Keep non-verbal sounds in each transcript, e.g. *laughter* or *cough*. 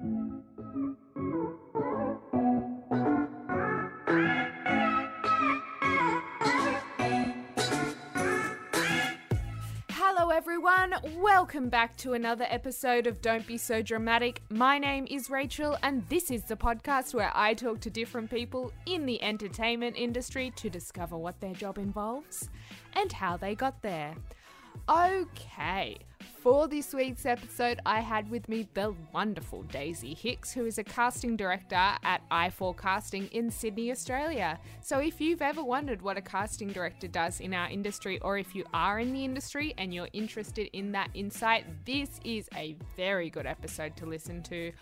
Hello, everyone. Welcome back to another episode of Don't Be So Dramatic. My name is Rachel, and this is the podcast where I talk to different people in the entertainment industry to discover what their job involves and how they got there. Okay, for this week's episode, I had with me the wonderful Daisy Hicks, who is a casting director at i4 Casting in Sydney, Australia. So, if you've ever wondered what a casting director does in our industry, or if you are in the industry and you're interested in that insight, this is a very good episode to listen to.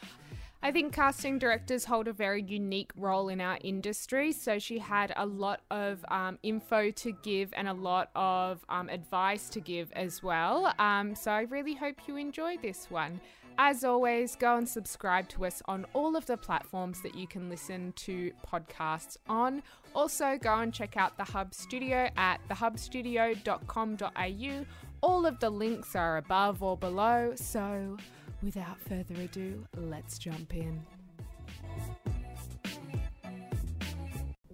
I think casting directors hold a very unique role in our industry. So she had a lot of um, info to give and a lot of um, advice to give as well. Um, so I really hope you enjoy this one. As always, go and subscribe to us on all of the platforms that you can listen to podcasts on. Also, go and check out the Hub Studio at thehubstudio.com.au. All of the links are above or below. So, without further ado, let's jump in.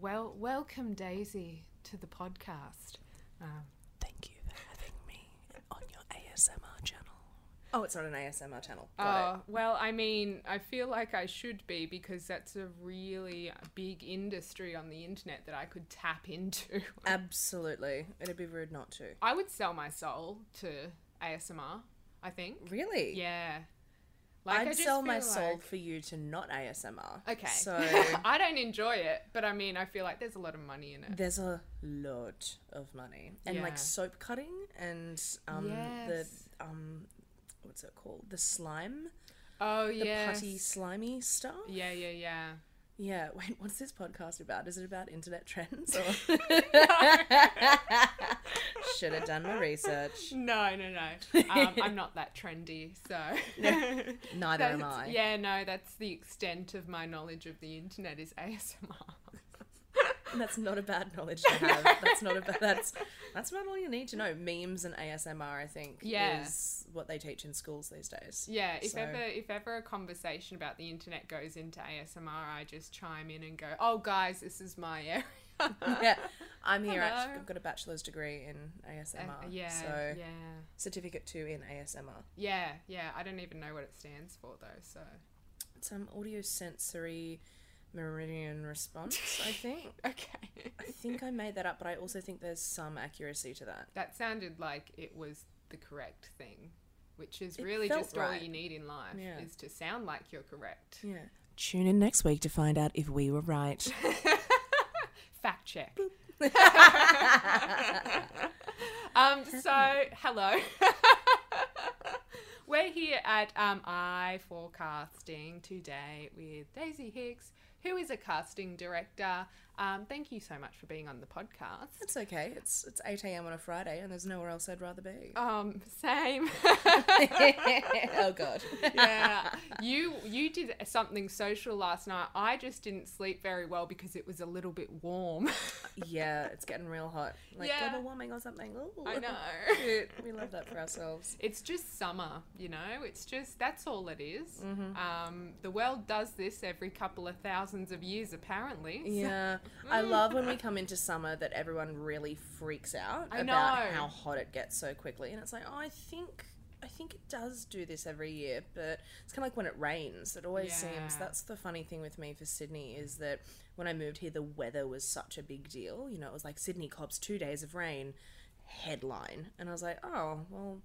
Well, welcome, Daisy, to the podcast. Um, Thank you for having me on your ASMR channel. Oh, it's not an ASMR channel. Oh, Got well, I mean, I feel like I should be because that's a really big industry on the internet that I could tap into. *laughs* Absolutely. It'd be rude not to. I would sell my soul to ASMR, I think. Really? Yeah. I'd I sell my feel soul for you to not ASMR. Okay. So *laughs* I don't enjoy it, but I mean, I feel like there's a lot of money in it. there's a lot of money. And Yeah. like soap cutting and um Yes. the um what's it called? The slime? Oh, The yeah. The putty slimy stuff? Yeah, yeah, yeah. Yeah. *laughs* Wait, what's this podcast about? Is it about internet trends or *laughs* Should have done my research. No, no, no. Um, I'm not that trendy, so. Neither am I. Yeah, no, that's the extent of my knowledge of the internet is ASMR. That's not a bad knowledge to have. That's not a bad. That's that's about all you need to know. Memes and ASMR, I think, Yeah. is what they teach in schools these days. Yeah, if So- ever if ever a conversation about the internet goes into ASMR, I just chime in and go, "Oh, guys, this is my area." *laughs* yeah, I'm here. Actually, Hello. I've got a bachelor's degree in Uh, ASMR. yeah, So yeah, certificate two in ASMR. yeah, yeah. I don't even know what it stands for though. So It's um audio sensory meridian response. I *laughs* think. okay, I think I made that up, but I also think there's some accuracy to that. that sounded like it was the correct thing, which is It really felt just all right. you need in life Yeah. is to sound like you're correct. Yeah. Tune in next week to find out if we were right. *laughs* Fact check. *laughs* um, so, hello. We're here at um, i4 Casting today with Daisy Hicks, who is a casting director. Um, thank you so much for being on the podcast. It's okay. It's it's eight a.m. on a Friday, and there's nowhere else I'd rather be. *laughs* Um, same. *laughs* oh God. *laughs* yeah, you you did something social last night. I just didn't sleep very well because it was a little bit warm. Yeah, it's getting real hot. Like Yeah. global warming or something. Ooh. I know. Cute. we love that for ourselves. It's just summer, you know. It's just that's all it is. Mm-hmm. Um, the world does this every couple of thousands of years, apparently. Yeah, I love when we come into summer that everyone really freaks out I about know. how hot it gets so quickly, and it's like, oh, I think. I think it does do this every year, but it's kind of like when it rains. It always seems that's the funny thing with me for Sydney is that when I moved here, the weather was such a big deal. You know, it was like Sydney cops two days of rain headline, and I was like, oh well,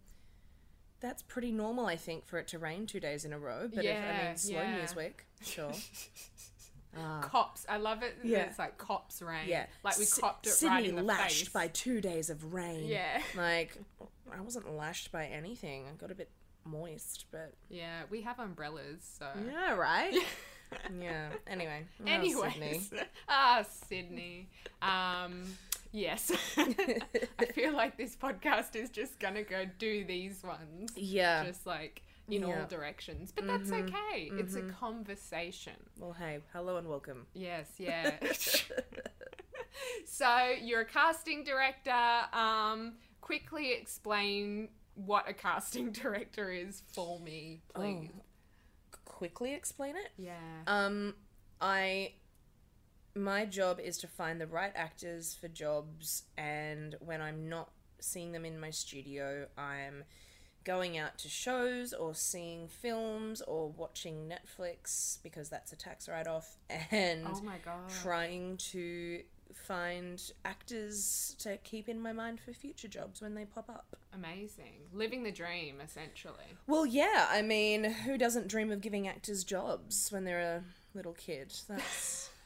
that's pretty normal, I think, for it to rain two days in a row. But if I Yeah, mean slow yeah. news week, sure. *laughs* Ah. Cops, I love it. Yeah. It's like cops rain. Yeah, like we Si- copped it Sydney right in the lashed face. by two days of rain. Yeah. *laughs* like I wasn't lashed by anything. I got a bit moist, but Yeah, we have umbrellas, so. yeah, right. *laughs* yeah. Anyway. *laughs* oh, Sydney. Ah, Sydney. Um, yes, I feel like this podcast is just gonna go do these ones, Yeah. just like in all directions. But that's okay. It's a conversation. well, hey, hello and welcome. Yes, *laughs* yeah. so you're a casting director. Um, quickly explain what a casting *laughs* director is for me, please. quickly explain it. Yeah. Um, I my job is to find the right actors for jobs, and when I'm not seeing them in my studio, I'm going out to shows or seeing films or watching Netflix because that's a tax write off, *laughs* and oh my god. trying to find actors to keep in my mind for future jobs when they pop up. Amazing. Living the dream, essentially. Well, yeah, I mean, who doesn't dream of giving actors jobs when they're a little kid? That's. *laughs*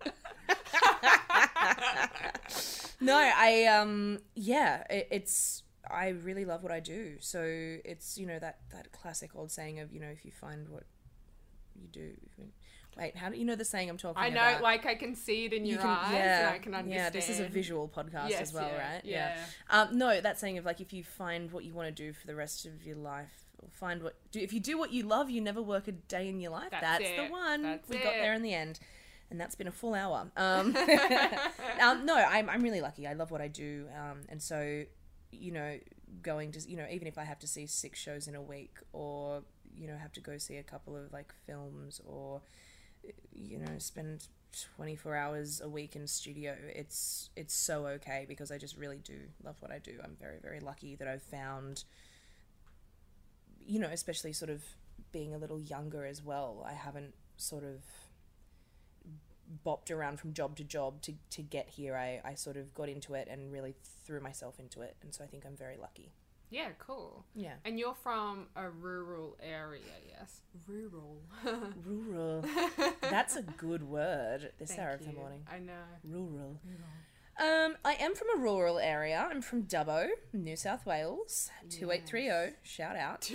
*laughs* no, I um yeah, it, it's I really love what I do. So it's you know that that classic old saying of you know if you find what you do. Wait, how do you know the saying I'm talking about? I know, about? like I can see it in You your can- eyes, and I can understand. Yeah, this is a visual podcast Yes, as well, yeah, right? Yeah. Um, no, that saying of like if you find what you want to do for the rest of your life, or find what do if you do what you love, you never work a day in your life. That's That's, the one. That's we got there in the end, and that's been a full hour. *laughs* Um, *laughs* um, no, I'm I'm really lucky. I love what I do, um, and so you know, going to you know, even if I have to see six shows in a week, or you know, have to go see a couple of like films, or you know, spend 24 hours a week in studio it's it's so okay because i just really do love what i do. I'm very very lucky that i've found you know especially sort of being a little younger as well i haven't sort of bopped around from job to job to, to get here I, I sort of got into it and really threw myself into it and so i think i'm very lucky Yeah, cool. yeah And you're from a rural area, yes? Rural. *laughs* rural *laughs* that's a good word this Thank hour of the morning I know. Rural. Um, I am from a rural area. I'm from Dubbo, New South Wales. Two eight three zero. Shout out.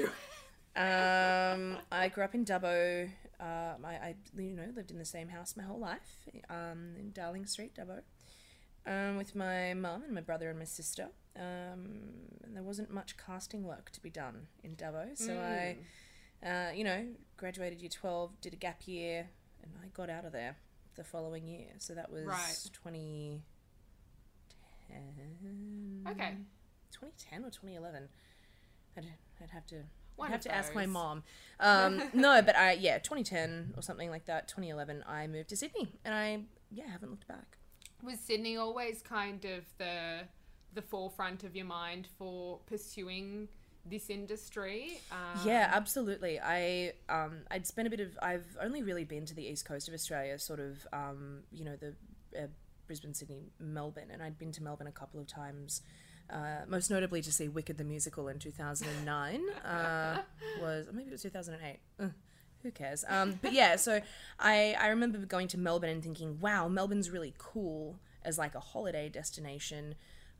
Um, I grew up in Dubbo. Um, I, I, you know, lived in the same house my whole life. Um, in Darling Street, Dubbo. Um, with my mum and my brother and my sister. Um, and there wasn't much casting work to be done in Dubbo, so I, uh, you know, graduated year twelve, did a gap year, and I got out of there the following year. So that was Right. twenty ten. Okay. 2010 or 2011. I'd, I'd have to I'd have to ask my mom. Um, *laughs* no, but I yeah, 2010 or something like that. 2011, I moved to Sydney, and I yeah haven't looked back. Was Sydney always kind of the the forefront of your mind for pursuing this industry? Um, Yeah, absolutely. I um I'd spent a bit of I've only really been to the east coast of Australia, sort of um you know the uh, Brisbane, Sydney, Melbourne, and I'd been to Melbourne a couple of times. Uh, most notably to see Wicked the musical in 2009 uh, *laughs* was maybe it was 2008 Ugh, who cares um, but yeah so I, I remember going to melbourne and thinking wow melbourne's really cool as like a holiday destination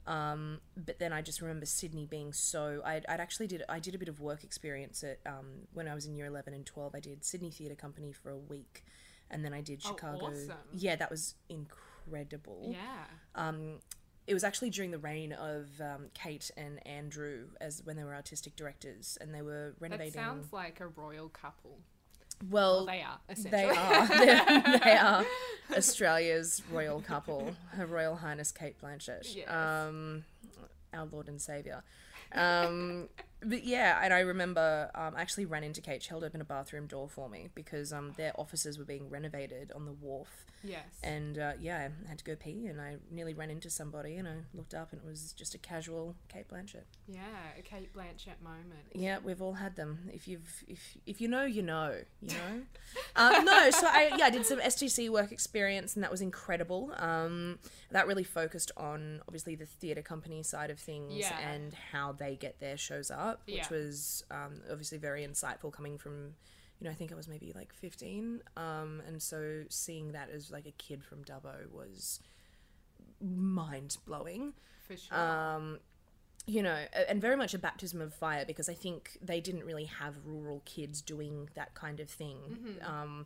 um, but then I just remember Sydney being so. I'd, I'd actually did I did a bit of work experience at um, when I was in year eleven and twelve. I did Sydney Theatre Company for a week, and then I did Oh, Chicago. awesome. Yeah, that was incredible. Yeah. Um, it was actually during the reign of um, Cate and Andrew as when they were artistic directors, and they were renovating. That sounds like a royal couple. well, They are, they are. *laughs* They are Australia's royal couple, Her Royal Highness Cate Blanchett, Yes. um, our Lord and Savior. Um, but yeah, and I remember um, I actually ran into Cate. She held open a bathroom door for me because um, their offices were being renovated on the wharf. Yes. And uh, yeah, I had to go pee, and I nearly ran into somebody, and I looked up, and it was just a casual Cate Blanchett. yeah, a Cate Blanchett moment. Yeah, we've all had them. If you've if if you know, you know, you know. *laughs* um, no, so I yeah, I did some STC work experience, and that was incredible. Um, that really focused on obviously the theatre company side of things Yeah. and how they get their shows up, which Yeah. was um, obviously very insightful coming from. You know, I think I was maybe like 15. Um, and so seeing that as like a kid from Dubbo was mind blowing For sure. um, you know, and very much a baptism of fire because I think they didn't really have rural kids doing that kind of thing. Um,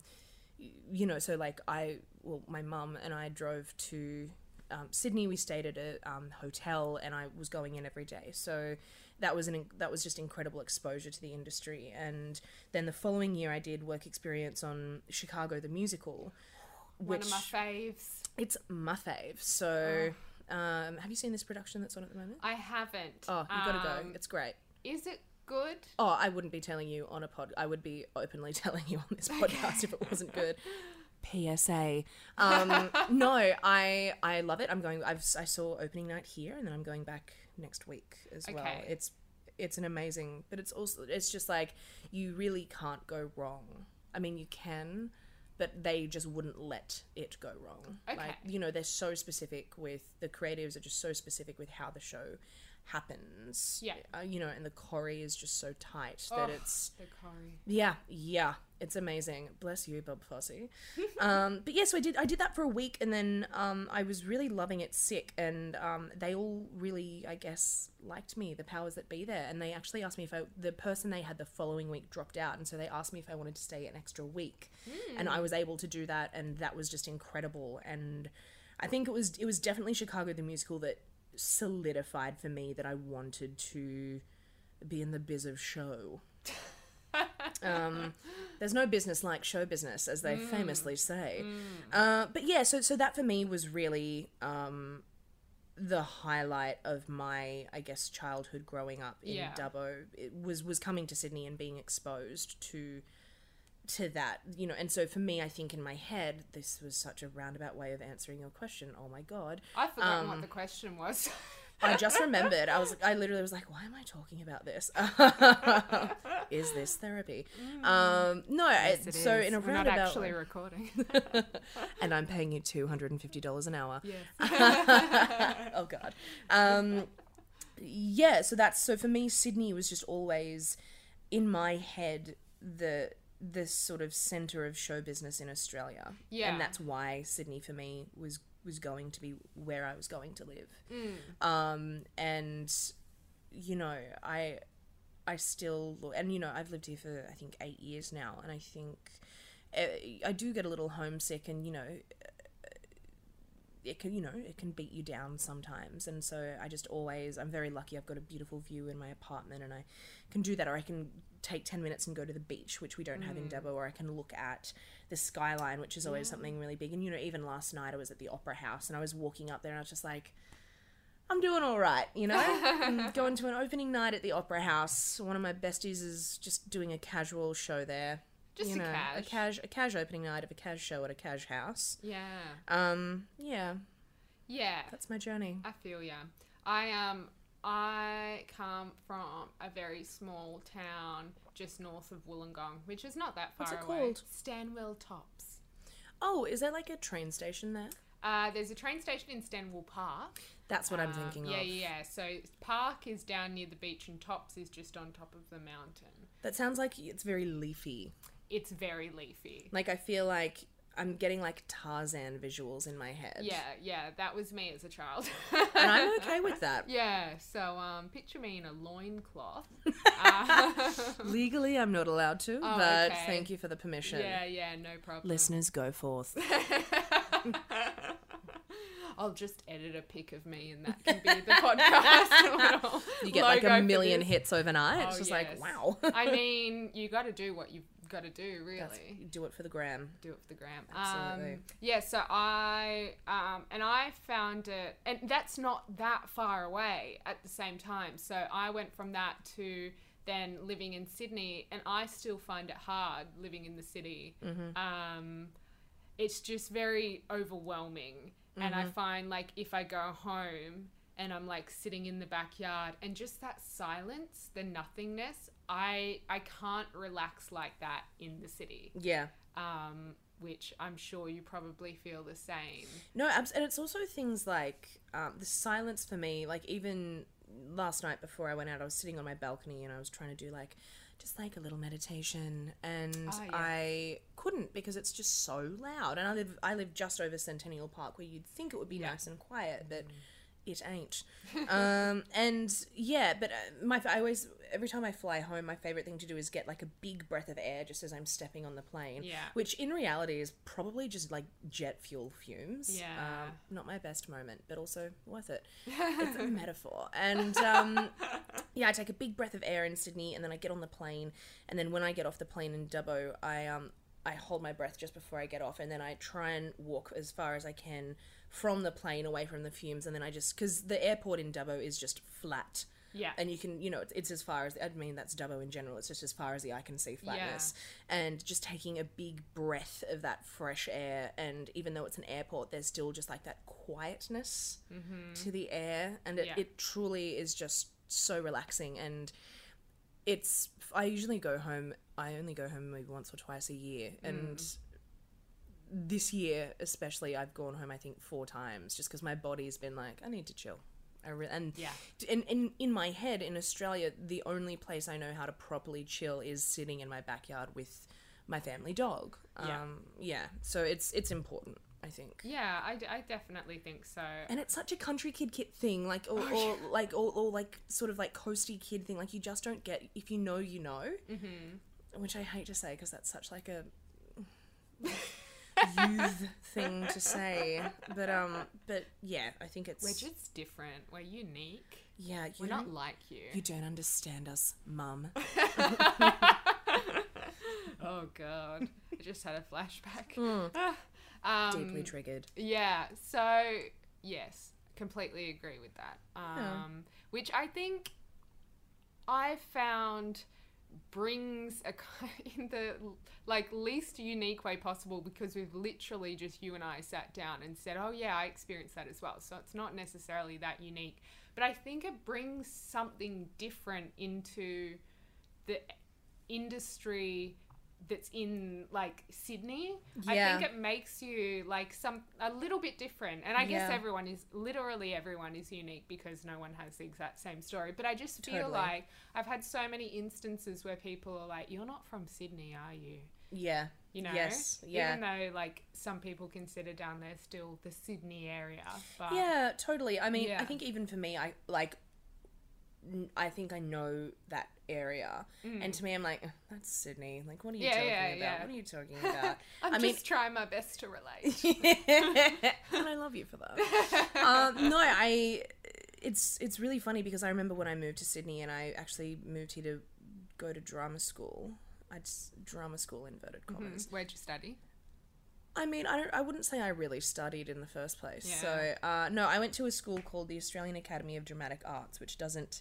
you know, so like I, well, my mum and I drove to um, Sydney. We stayed at a um, hotel, and I was going in every day. So that was an that was just incredible exposure to the industry. And then the following year, I did work experience on Chicago the musical, One which of my faves. it's my fave. So. Um, have you seen this production that's on at the moment? I haven't. Oh, you have gotta go. Um, It's great. Is it good? Oh, I wouldn't be telling you on a pod. I would be openly *laughs* telling you on this podcast if it wasn't good. *laughs* PSA. Um, *laughs* no, I I love it. I'm going. I've I saw opening night here, and then I'm going back next week as well. It's it's an amazing, but it's also it's just like you really can't go wrong. I mean, you can, but they just wouldn't let it go wrong. Like Okay. you know, they're so specific with the creatives are just so specific with how the show happens. Yeah. uh, you know, and the choreo is just so tight that Oh, it's the curry. yeah, yeah, it's amazing. Bless you, Bob Fosse. *laughs* um, but yeah, so I did I did that for a week, and then um, I was really loving it sick, and um, they all really, I guess, liked me, the powers that be there, and they actually asked me if I, the person they had the following week dropped out, and so they asked me if I wanted to stay an extra week, and I was able to do that, and that was just incredible, and I think it was it was definitely Chicago the musical that solidified for me that I wanted to be in the biz of show. *laughs* um, there's no business like show business, as they famously say. Uh, but yeah, so so that for me was really um, the highlight of my, I guess, childhood growing up in Yeah. Dubbo. It was was coming to Sydney and being exposed to to that, you know. And so for me, I think in my head, this was such a roundabout way of answering your question. Oh my god. I forgot Um, what the question was. *laughs* I just remembered. I was, I literally was like, "Why am I talking about this? *laughs* is this therapy?" Um, no. Yes, it, so is. in a We're not roundabout, actually recording. *laughs* and I'm paying you two hundred and fifty dollars an hour. yes. oh God. Um, yeah. So that's so for me. Sydney was just always in my head the the sort of center of show business in Australia. Yeah. And that's why Sydney for me was was going to be where I was going to live. Mm. Um, and you know, I I still and you know I've lived here for I think eight years now, and I think uh, I do get a little homesick, and you know. It can, you know, it can beat you down sometimes, and so I just always, I'm very lucky. I've got a beautiful view in my apartment, and I can do that, or I can take ten minutes and go to the beach, which we don't have in Dubbo, or I can look at the skyline, which is always something really big. And you know, even last night I was at the Opera House, and I was walking up there, and I was just like, I'm doing all right, you know. I'm *laughs* going to an opening night at the Opera House. One of my besties is just doing a casual show there. Just you a know, a cash. cash, a cash opening night of a cash show at a cash house. Yeah. Um, yeah, Yeah. that's my journey. I feel yeah. I um I come from a very small town just north of Wollongong, which is not that far What's it away. called? Stanwell Tops. Oh, is there like a train station there? Uh, there's a train station in Stanwell Park. That's what I'm Um, thinking yeah, of. yeah, yeah. So Park is down near the beach, and Tops is just on top of the mountain. That sounds like it's very leafy. It's very leafy. Like I feel like I'm getting like Tarzan visuals in my head. Yeah, yeah. That was me as a child. and I'm *laughs* okay with that. Yeah. So um, picture me in a loincloth. *laughs* uh, *laughs* Legally, I'm not allowed to, Oh, but okay. thank you for the permission. yeah, yeah. No problem. Listeners, go forth. I'll just edit a pic of me and that can be the podcast. You get like a million hits overnight. Oh, it's just yes. like, wow. I mean, you got to do what you've got to do, really. That's- do it for the gram. do it for the gram. Absolutely. Um, yeah, so I um, and I found it, and that's not that far away at the same time. So I went from that to then living in Sydney, and I still find it hard living in the city. Mm-hmm. Um, it's just very overwhelming, and Mm-hmm. I find like if I go home and I'm like sitting in the backyard and just that silence, the nothingness, I I can't relax like that in the city Yeah. um, which I'm sure you probably feel the same. No, and it's also things like um, the silence for me. Like even last night before I went out, I was sitting on my balcony and I was trying to do like just like a little meditation, and Ah, yes. I couldn't because it's just so loud. And I live I live just over Centennial Park, where you'd think it would be Yeah. nice and quiet, but. It ain't, *laughs* um, and yeah, but uh, my I always every time I fly home, my favorite thing to do is get like a big breath of air just as I'm stepping on the plane. Yeah. which in reality is probably just like jet fuel fumes. Yeah. Um, not my best moment, but also worth it. *laughs* It's a metaphor. And um, yeah, I take a big breath of air in Sydney, and then I get on the plane, and then when I get off the plane in Dubbo, I um I hold my breath just before I get off, and then I try and walk as far as I can from the plane away from the fumes, and then I just because the airport in Dubbo is just flat. Yeah. and you can you know it's, it's as far as i mean that's dubbo in general it's just as far as the eye can see flatness. And just taking a big breath of that fresh air and even though it's an airport there's still just like that quietness mm-hmm. to the air and it, Yeah. it truly is just so relaxing and it's i usually go home i only go home maybe once or twice a year mm. and this year especially i've gone home i think four times just because my body's been like i need to chill I re- and Yeah. in, in in my head in australia the only place i know how to properly chill is sitting in my backyard with my family dog Yeah. um yeah so it's it's important i think Yeah, I, d- I definitely think so. and it's such a country kid kid thing like or, or like or, or like sort of like coasty kid thing like you just don't get if you know you know mm-hmm. which i hate to say because that's such like a youth thing to say but um but yeah i think it's We're just different. We're unique. yeah you We're not like you. you don't understand us mum *laughs* Oh god, I just had a flashback. Hmm. *laughs* um, deeply triggered Yeah. So yes, completely agree with that. Um, Which I think I found brings a *laughs* in the like least unique way possible because we've literally just you and I sat down and said, "Oh yeah, I experienced that as well." So it's not necessarily that unique, but I think it brings something different into the industry that's in like Sydney. I think it makes you like some a little bit different. And I guess Yeah. everyone is literally everyone is unique because no one has the exact same story. But I just feel Totally. like I've had so many instances where people are like, "You're not from Sydney, are you?" yeah You know, Yes, yeah. Even though like some people consider down there still the Sydney area, but Yeah, totally. I mean, Yeah. I think even for me, I like. I think I know that area, and to me, I'm like, "Ugh, that's Sydney. Like, what are you Mm. Yeah, talking yeah, about? yeah. What are you talking *laughs* about? I'm I just mean, trying my best to relate. *laughs* and I love you for that. um, no, I. It's it's really funny because I remember when I moved to Sydney, and I actually moved here to go to drama school. I just drama school inverted commas. Where'd you study? I mean, I don't. I wouldn't say I really studied in the first place. Yeah. So, uh, no, I went to a school called the Australian Academy of Dramatic Arts, which doesn't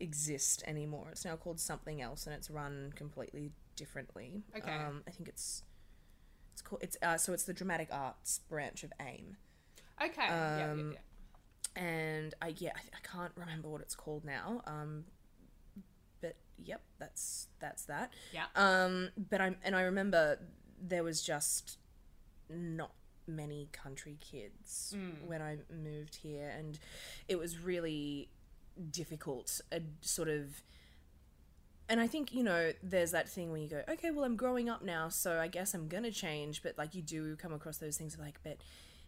exist anymore. It's now called something else, and it's run completely differently. Okay. Um, I think it's it's called it's uh, so it's the Dramatic Arts branch of AIM, Okay. yeah, yeah, Um, yeah. and I yeah I, I can't remember what it's called now. Um, but yep, that's that's that. Yeah. Um, but I'm and I remember there was just not many country kids mm. when I moved here, and it was really difficult. A sort of, and I think you know, there's that thing where you go, okay, well, I'm growing up now, so I guess I'm gonna change. But like, you do come across those things of like, but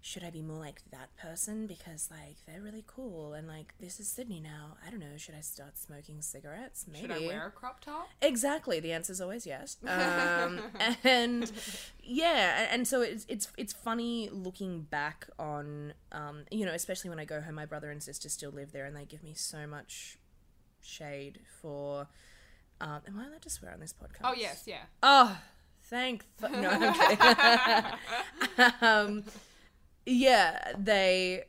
should I be more like that person because like they're really cool and like this is Sydney now. I don't know. Should I start smoking cigarettes? Maybe. Should I wear a crop top? Exactly. The answer is always yes. *laughs* Um, and yeah, and so it's it's it's funny looking back on um, you know, especially when I go home. My brother and sister still live there, and they give me so much shade for. Um, am I allowed to swear on this podcast? Oh yes, yeah. Oh, thank. Th- no, I'm kidding. *laughs* um, yeah, they,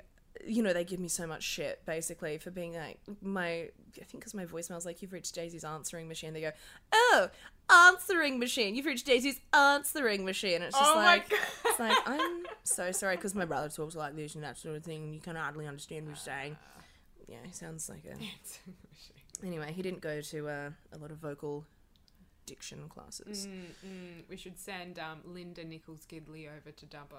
you know, they give me so much shit basically for being like my. I think because my voicemail's like, "You've reached Daisy's answering machine." They go, "Oh, answering machine. You've reached Daisy's answering machine." And it's just Oh like, it's like I'm *laughs* so sorry because my brother talks like this and that sort of thing, and you can hardly understand what he's saying. Yeah, he sounds like a. *laughs* Anyway, he didn't go to uh, a lot of vocal diction classes. Mm, mm, we should send um, Linda Nicholls Gidley over to Dubbo.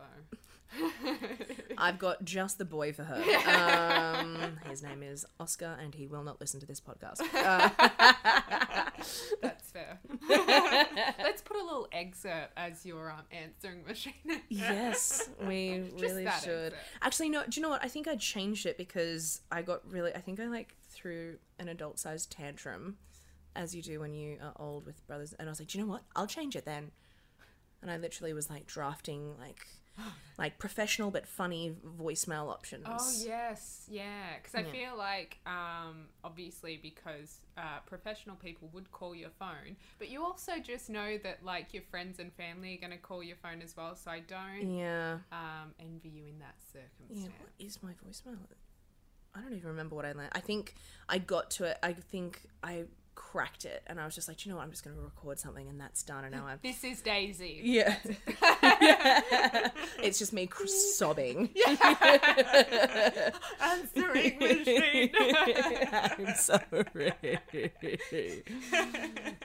*laughs* I've got just the boy for her. Um, *laughs* his name is Oscar, and he will not listen to this podcast. Uh, *laughs* That's fair. Let's put a little excerpt as your um, answering machine. yes, we Just really should. excerpt. Actually, no. Do you know what? I think I changed it because I got really. I think I like threw an adult-sized tantrum, as you do when you are old with brothers. And I was like, do you know what? I'll change it then. And I literally was like drafting like, *gasps* like professional but funny voicemail options. Oh yes, yeah. Because I Yeah. feel like, um, obviously, because uh, professional people would call your phone, but you also just know that like your friends and family are going to call your phone as well. So I don't Yeah. um, envy you in that Yeah. circumstance. What is my voicemail? I don't even remember what I learned. I think I got to it. I think I cracked it, and I was just like, you know what? I'm just going to record something, and that's done. And now I'm This is Daisy. yeah. *laughs* it's just me cr- sobbing. *laughs* Answering *laughs* machine. I'm sorry.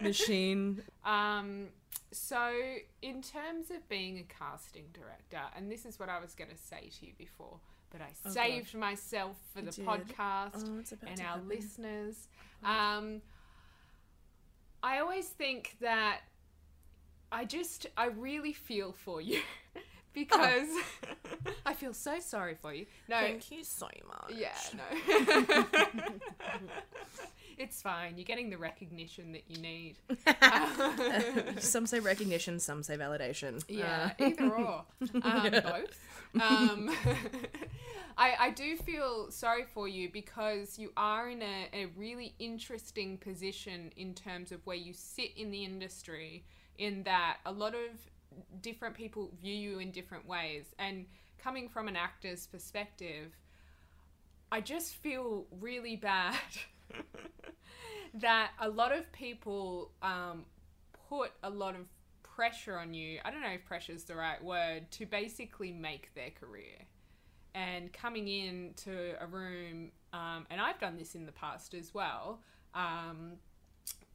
Machine. Um, so, in terms of being a casting director, and this is what I was going to say to you before, but I saved myself for the did. podcast Oh, and our happen. listeners. Um, I always think that I just, I really feel for you *laughs* because *laughs* I feel so sorry for you. No, Thank you so much. yeah, no. *laughs* it's fine. You're getting the recognition that you need. *laughs* some say recognition, some say validation. Yeah, Uh, either or. Um, Both. Um, I, I do feel sorry for you because you are in a, a really interesting position in terms of where you sit in the industry, in that a lot of different people view you in different ways. And coming from an actor's perspective, I just feel really bad *laughs* that a lot of people um, put a lot of pressure on you. I don't know if pressure is the right word to basically make their career. And coming into a room, um, and I've done this in the past as well. Um,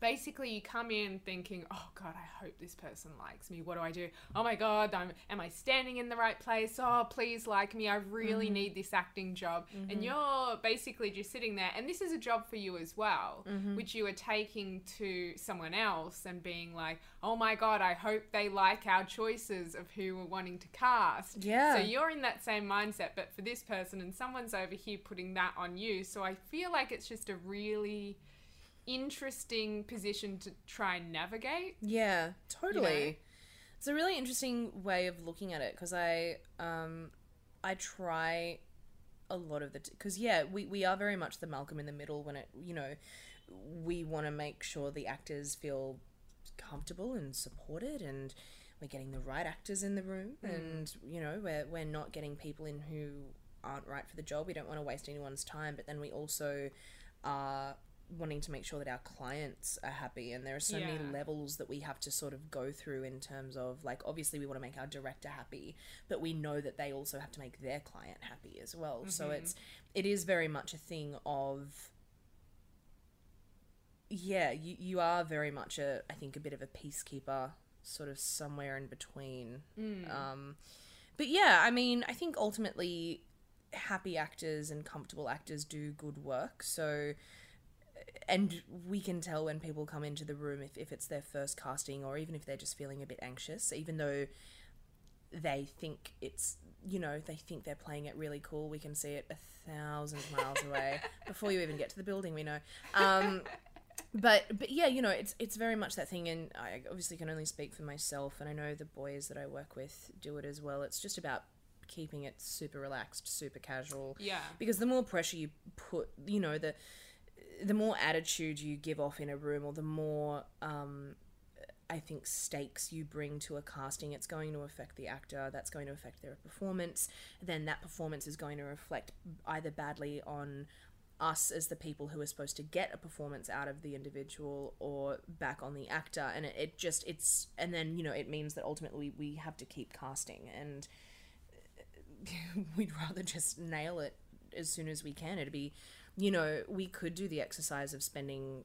basically, you come in thinking, "Oh God, I hope this person likes me. What do I do? Oh my God, I'm, am I standing in the right place? Oh, please like me. I really mm-hmm. need this acting job." And mm-hmm. you're basically just sitting there, and this is a job for you as well, mm-hmm. which you are taking to someone else and being like, "Oh my God, I hope they like our choices of who we're wanting to cast." Yeah. So you're in that same mindset, but for this person, and someone's over here putting that on you. So I feel like it's just a really interesting position to try and navigate. Yeah, totally. know? It's a really interesting way of looking at it because I um I try a lot of the because yeah we we are very much the Malcolm in the middle when it you know we want to make sure the actors feel comfortable and supported and we're getting the right actors in the room and you know we're we're not getting people in who aren't right for the job we don't want to waste anyone's time but then we also are wanting to make sure that our clients are happy and there are so many levels that we have to sort of go through in terms of like obviously we want to make our director happy but we know that they also have to make their client happy as well. So it's it is very much a thing of yeah you, you are very much a i think a bit of a peacekeeper sort of somewhere in between. Um but yeah i mean i think ultimately happy actors and comfortable actors do good work. So and we can tell when people come into the room if, if it's their first casting or even if they're just feeling a bit anxious even though they think it's you know they think they're playing it really cool we can see it a thousand miles away *laughs* before you even get to the building we know. Um, but but yeah you know it's it's very much that thing and i obviously can only speak for myself and i know the boys that i work with do it as well. It's just about keeping it super relaxed super casual. Yeah. because the more pressure you put you know the the more attitude you give off in a room or the more um I think stakes you bring to a casting, it's going to affect the actor. That's going to affect their performance. Then that performance is going to reflect either badly on us as the people who are supposed to get a performance out of the individual or back on the actor. And it, it just, it's, and then, you know, it means that ultimately we have to keep casting and *laughs* we'd rather just nail it as soon as we can. It'd be, you know, we could do the exercise of spending,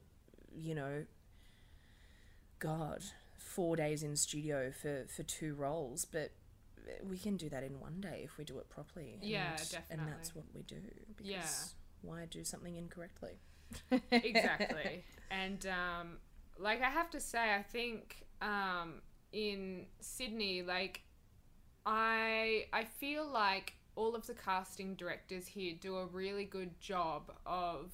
you know, God, four days in studio for for two roles, but we can do that in one day if we do it properly. And, Yeah, And that's what we do. Because Yeah. why do something incorrectly? *laughs* *laughs* exactly. And um, like I have to say, I think um, in Sydney, like I I feel like all of the casting directors here do a really good job of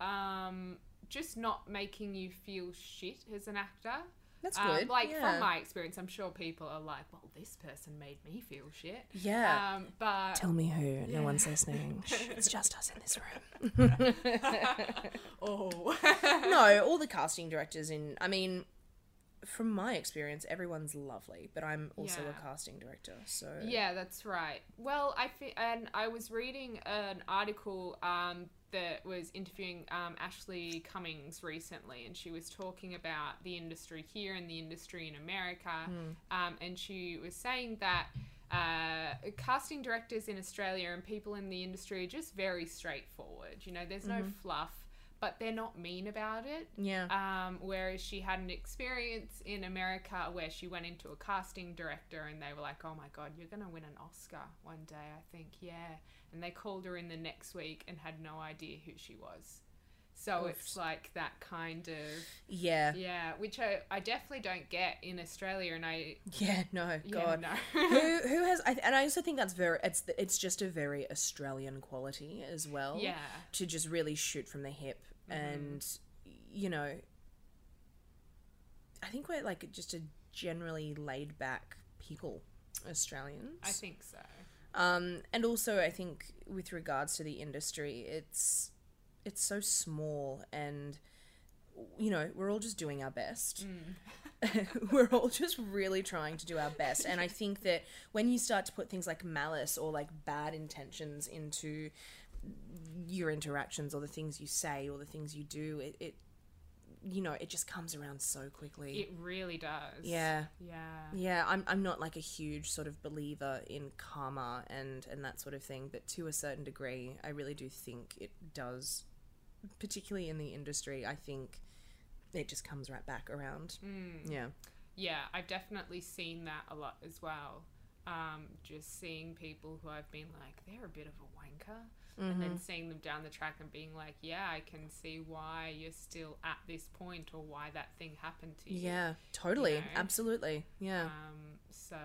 um, just not making you feel shit as an actor. That's Um, good. like yeah. from my experience, I'm sure people are like, "Well, this person made me feel shit." yeah. Um, but Tell me who. No one's listening. *laughs* It's just us in this room. *laughs* oh, *laughs* no, all the casting directors in. I mean, from my experience, everyone's lovely, but I'm also Yeah. a casting director, so Yeah, that's right. Well, I fe- and I was reading an article um, that was interviewing um, Ashley Cummings recently, and she was talking about the industry here and the industry in America, um, and she was saying that. Uh, casting directors in Australia and people in the industry are just very straightforward. You know, there's no fluff, but they're not mean about it. yeah, Um, whereas she had an experience in America where she went into a casting director and they were like, "Oh my god, you're gonna win an Oscar one day." I think, yeah. And they called her in the next week and had no idea who she was. So Oof. it's like that kind of yeah, yeah, which I, I definitely don't get in Australia, and I yeah. No, yeah, God. no. who *laughs* who has? I, and I also think that's very. It's it's just a very Australian quality as well. yeah, to just really shoot from the hip and you know i think we're like just a generally laid back people australians. I think so. um and also i think with regards to the industry it's it's so small and you know we're all just doing our best. *laughs* We're all just really trying to do our best. And i think that when you start to put things like malice or like bad intentions into your interactions or the things you say or the things you do it, it you know it just comes around so quickly It really does. yeah Yeah. yeah I'm, I'm not like a huge sort of believer in karma and and that sort of thing but to a certain degree i really do think it does particularly in the industry i think it just comes right back around Mm. yeah Yeah, I've definitely seen that a lot as well. Um, just seeing people who I've been like, they're a bit of a wanker. And Mm-hmm. then seeing them down the track and being like, yeah, I can see why you're still at this point or why that thing happened to you. yeah totally know? absolutely yeah Um, so,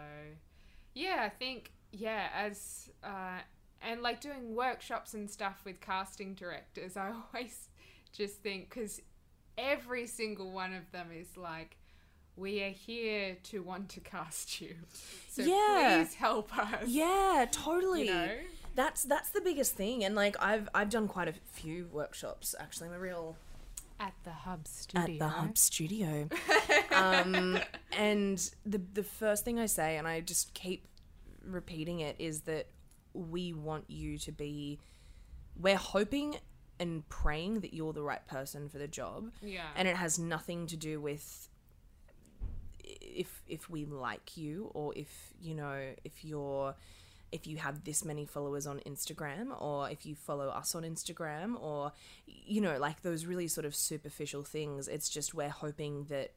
yeah, I think, yeah, as, uh, and like doing workshops and stuff with casting directors, *laughs* I always just think, because every single one of them is like, we are here to want to cast you. *laughs* So Yeah. please help us. yeah *laughs* totally You know? That's that's the biggest thing and like i've i've done quite a few workshops actually i'm a real At the Hub Studio. at the hub studio um *laughs* and the the first thing i say and i just keep repeating it is that we want you to be we're hoping and praying that you're the right person for the job Yeah. and it has nothing to do with if if we like you or if you know if you're if you have this many followers on Instagram or if you follow us on Instagram or you know like those really sort of superficial things it's just we're hoping that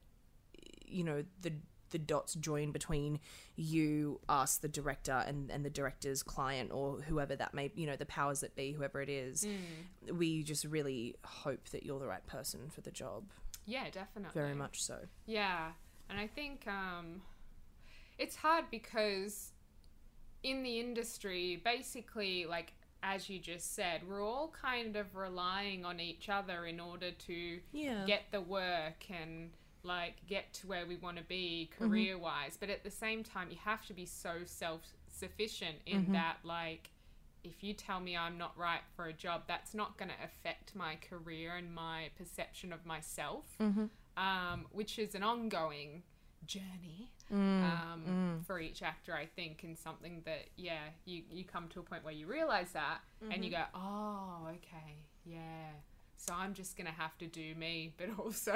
you know the the dots join between you us the director and and the director's client or whoever that may you know the powers that be whoever it is. We just really hope that you're the right person for the job. Yeah, definitely. very much so. Yeah, and I think um, it's hard because in the industry, basically, like as you just said, we're all kind of relying on each other in order to yeah get the work and like get to where we want to be Mm-hmm. career wise. But at the same time, you have to be so self sufficient in Mm-hmm. that, like, if you tell me I'm not right for a job, that's not going to affect my career and my perception of myself, Mm-hmm. um, which is an ongoing journey Mm, um, for each actor, I think, and something that, yeah, you, you come to a point where you realize that and you go, oh, okay, yeah. So I'm just gonna have to do me, *laughs* but also,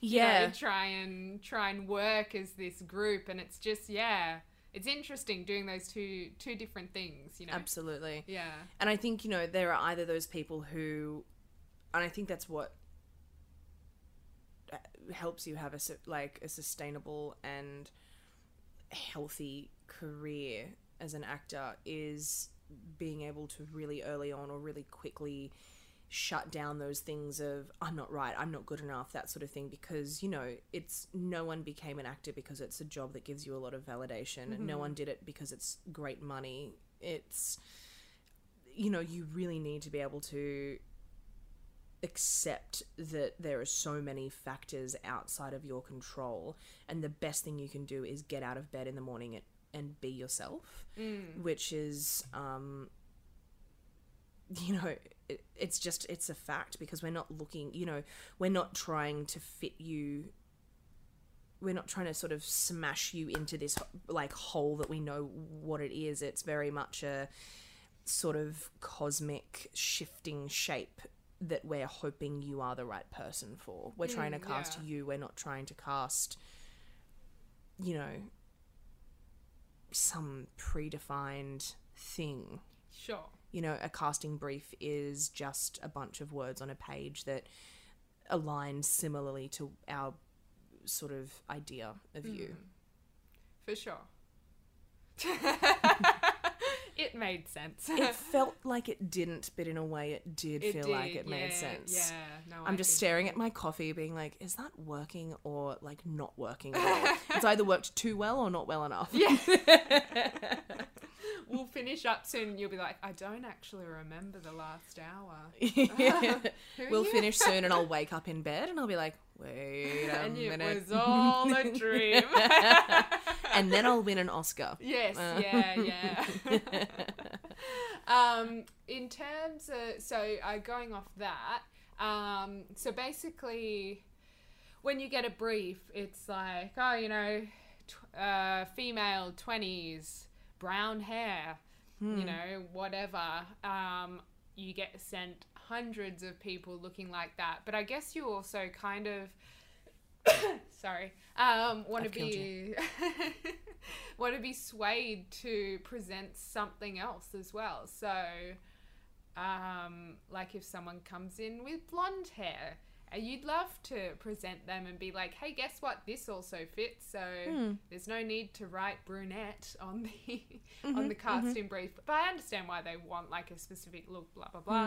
you know, Yeah. try and try and work as this group, and it's just, yeah, it's interesting doing those two two different things, you know. absolutely Yeah. and i think you know there are either those people who and i think that's what helps you have a like a sustainable and healthy career as an actor is being able to really early on or really quickly shut down those things of I'm not right, I'm not good enough, that sort of thing because you know, it's no one became an actor because it's a job that gives you a lot of validation. No mm-hmm. one did it because it's great money. It's you know, you really need to be able to accept that there are so many factors outside of your control and the best thing you can do is get out of bed in the morning and, and be yourself which is um you know it, it's just it's a fact because we're not looking you know we're not trying to fit you we're not trying to sort of smash you into this like hole that we know what it is. It's very much a sort of cosmic shifting shape that we're hoping you are the right person for. We're trying to Mm, cast yeah. you. We're not trying to cast, you know, some predefined thing. Sure. You know, a casting brief is just a bunch of words on a page that align similarly to our sort of idea of you. For sure. *laughs* it made sense. It *laughs* felt like it didn't, but in a way it did It feel like did, it made yeah, sense. Yeah, no, I'm I just staring at my coffee, being like, is that working or like not working at all? it's either worked too well or not well enough. Yeah. *laughs* *laughs* we'll finish up soon. and You'll be like, I don't actually remember the last hour. Who we'll you?" finish soon and I'll wake up in bed and I'll be like, wait a and it minute. was all a dream. And then I'll win an Oscar. yes, Uh. yeah, yeah. *laughs* um, in terms of so uh, going off that, um, so basically, when you get a brief, it's like, oh, you know, tw- uh, female twenties, brown hair, you know, whatever. Um, you get sent hundreds of people looking like that, but I guess you also kind of *coughs* sorry. Um want to be *laughs* want to be swayed to present something else as well. So um like if someone comes in with blonde hair and you'd love to present them and be like hey guess what? This also fits so Hmm. there's no need to write brunette on the *laughs* Mm-hmm, on the casting brief. But i understand why they want like a specific look blah blah blah.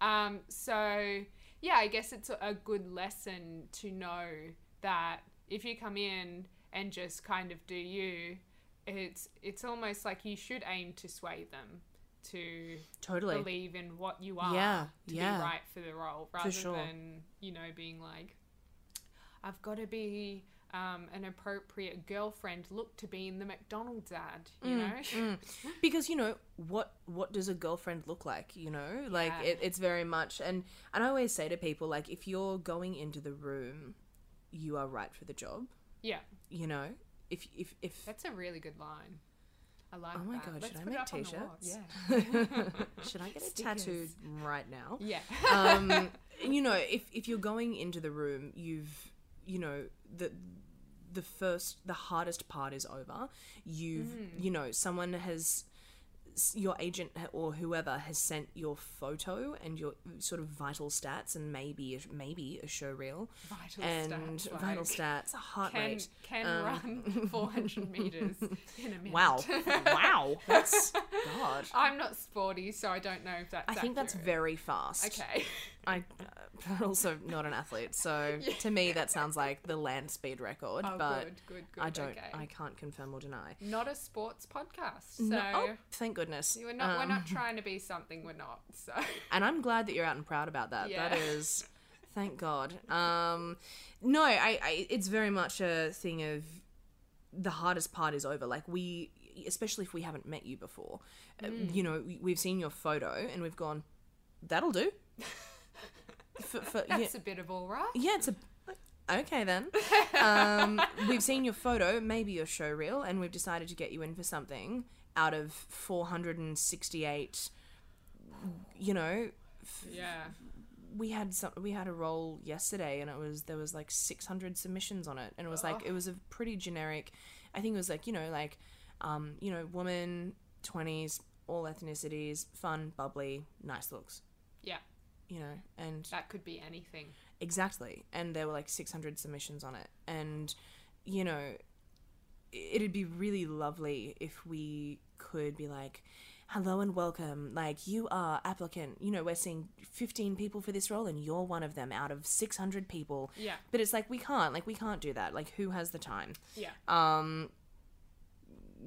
Hmm. um so yeah i guess it's a good lesson to know that if you come in and just kind of do you it's it's almost like you should aim to sway them to Totally. believe in what you are Yeah, to yeah. be right for the role rather sure. than you know being like i've got to be um, an appropriate girlfriend look to be in the mcdonald's ad you know Mm. because you know what what does a girlfriend look like you know like Yeah. it, it's very much and and i always say to people like if you're going into the room you are right for the job yeah you know if if if that's a really good line i like Oh my that. God, Let's should I make t-shirts? yeah *laughs* should i get Stickers. tattooed right now yeah um *laughs* you know if if you're going into the room you've you know the the first the hardest part is over you've Mm. you know someone has your agent or whoever has sent your photo and your sort of vital stats and maybe a, maybe a show reel. Vital and stats, like, vital stats heart can rate can um, run *laughs* 400 meters in a minute. Wow. *laughs* Wow. That's *laughs* god. I'm not sporty so i don't know if that's i think that's very fast. Okay I uh, *laughs* also not an athlete, so *laughs* to me that sounds like the land speed record. oh but good good good I don't, okay. I can't confirm or deny. not a sports podcast so No, oh, thank goodness. we're not we're Um, not *laughs* trying to be something we're not so and I'm glad that you're out and proud about that. Yeah. That is, thank God. Um, no, I, I, it's very much a thing of the hardest part is over. Like we, especially if we haven't met you before, uh, Mm. you know, we, we've seen your photo and we've gone, that'll do. For, for, yeah, a bit of all right Yeah, it's a. Okay then. *laughs* Um, we've seen your photo, maybe your show reel, and we've decided to get you in for something out of 468. You know, yeah we had some. We had a role yesterday, and it was there was like 600 submissions on it, and it was like it was a pretty generic. I think it was like you know like, um, you know, woman, 20s, all ethnicities, fun, bubbly, nice looks. yeah You know, and that could be anything Exactly. And there were like 600 submissions on it. And, you know, it'd be really lovely if we could be like, hello and welcome. Like, you are applicant. You know, we're seeing 15 people for this role and you're one of them out of 600 people. yeah But it's like, we can't. Like, we can't do that. Like, who has the time? yeah Um,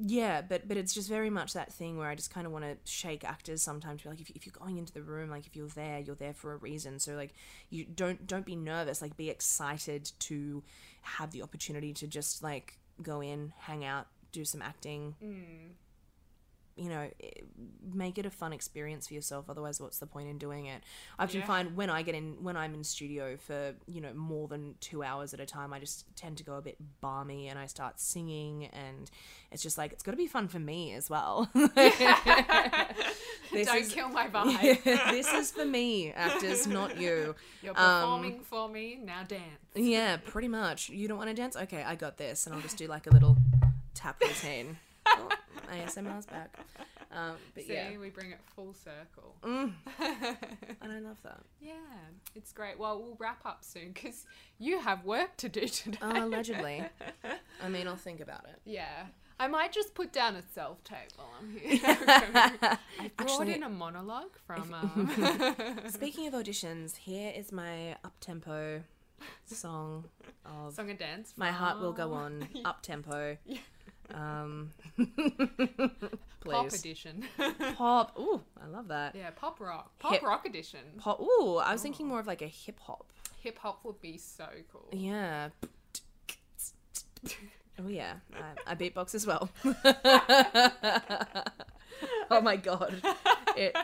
yeah, but but it's just very much that thing where I just kind of want to shake actors sometimes. To be like, if, if you're going into the room, like if you're there, you're there for a reason. So like, you don't don't be nervous. Like, be excited to have the opportunity to just like go in, hang out, do some acting. Mm. You know, make it a fun experience for yourself. Otherwise, what's the point in doing it? I often Yeah. find when I get in, when I'm in studio for, you know, more than two hours at a time, I just tend to go a bit balmy and I start singing. And it's just like, it's got to be fun for me as well. *laughs* This Don't is- kill my *laughs* vibe. this is for me, actors, not you. *laughs* You're Um, performing for me, now dance. Yeah, pretty much. You don't want to dance? Okay, I got this. And I'll just do like a little tap routine. Oh, ASMR's back. Um, but See, yeah. Mm. we bring it full circle. *laughs* And I love that. Yeah, it's great. Well, we'll wrap up soon because you have work to do today. Oh, allegedly. I mean, I'll think about it. Yeah. I might just put down a self tape while I'm here. *laughs* I brought Actually- in a monologue from. Um, *laughs* Speaking of auditions, here is my up tempo song of song and dance. My Heart Will Go On, up tempo. Um, *laughs* Pop edition. Pop. *laughs* Ooh, I love that. yeah, pop rock. Pop Hip- rock edition. Pop. Ooh, I was thinking more of like a hip hop. Hip hop would be so cool. Yeah. Oh yeah, *laughs* I, I beatbox as well. oh my god, it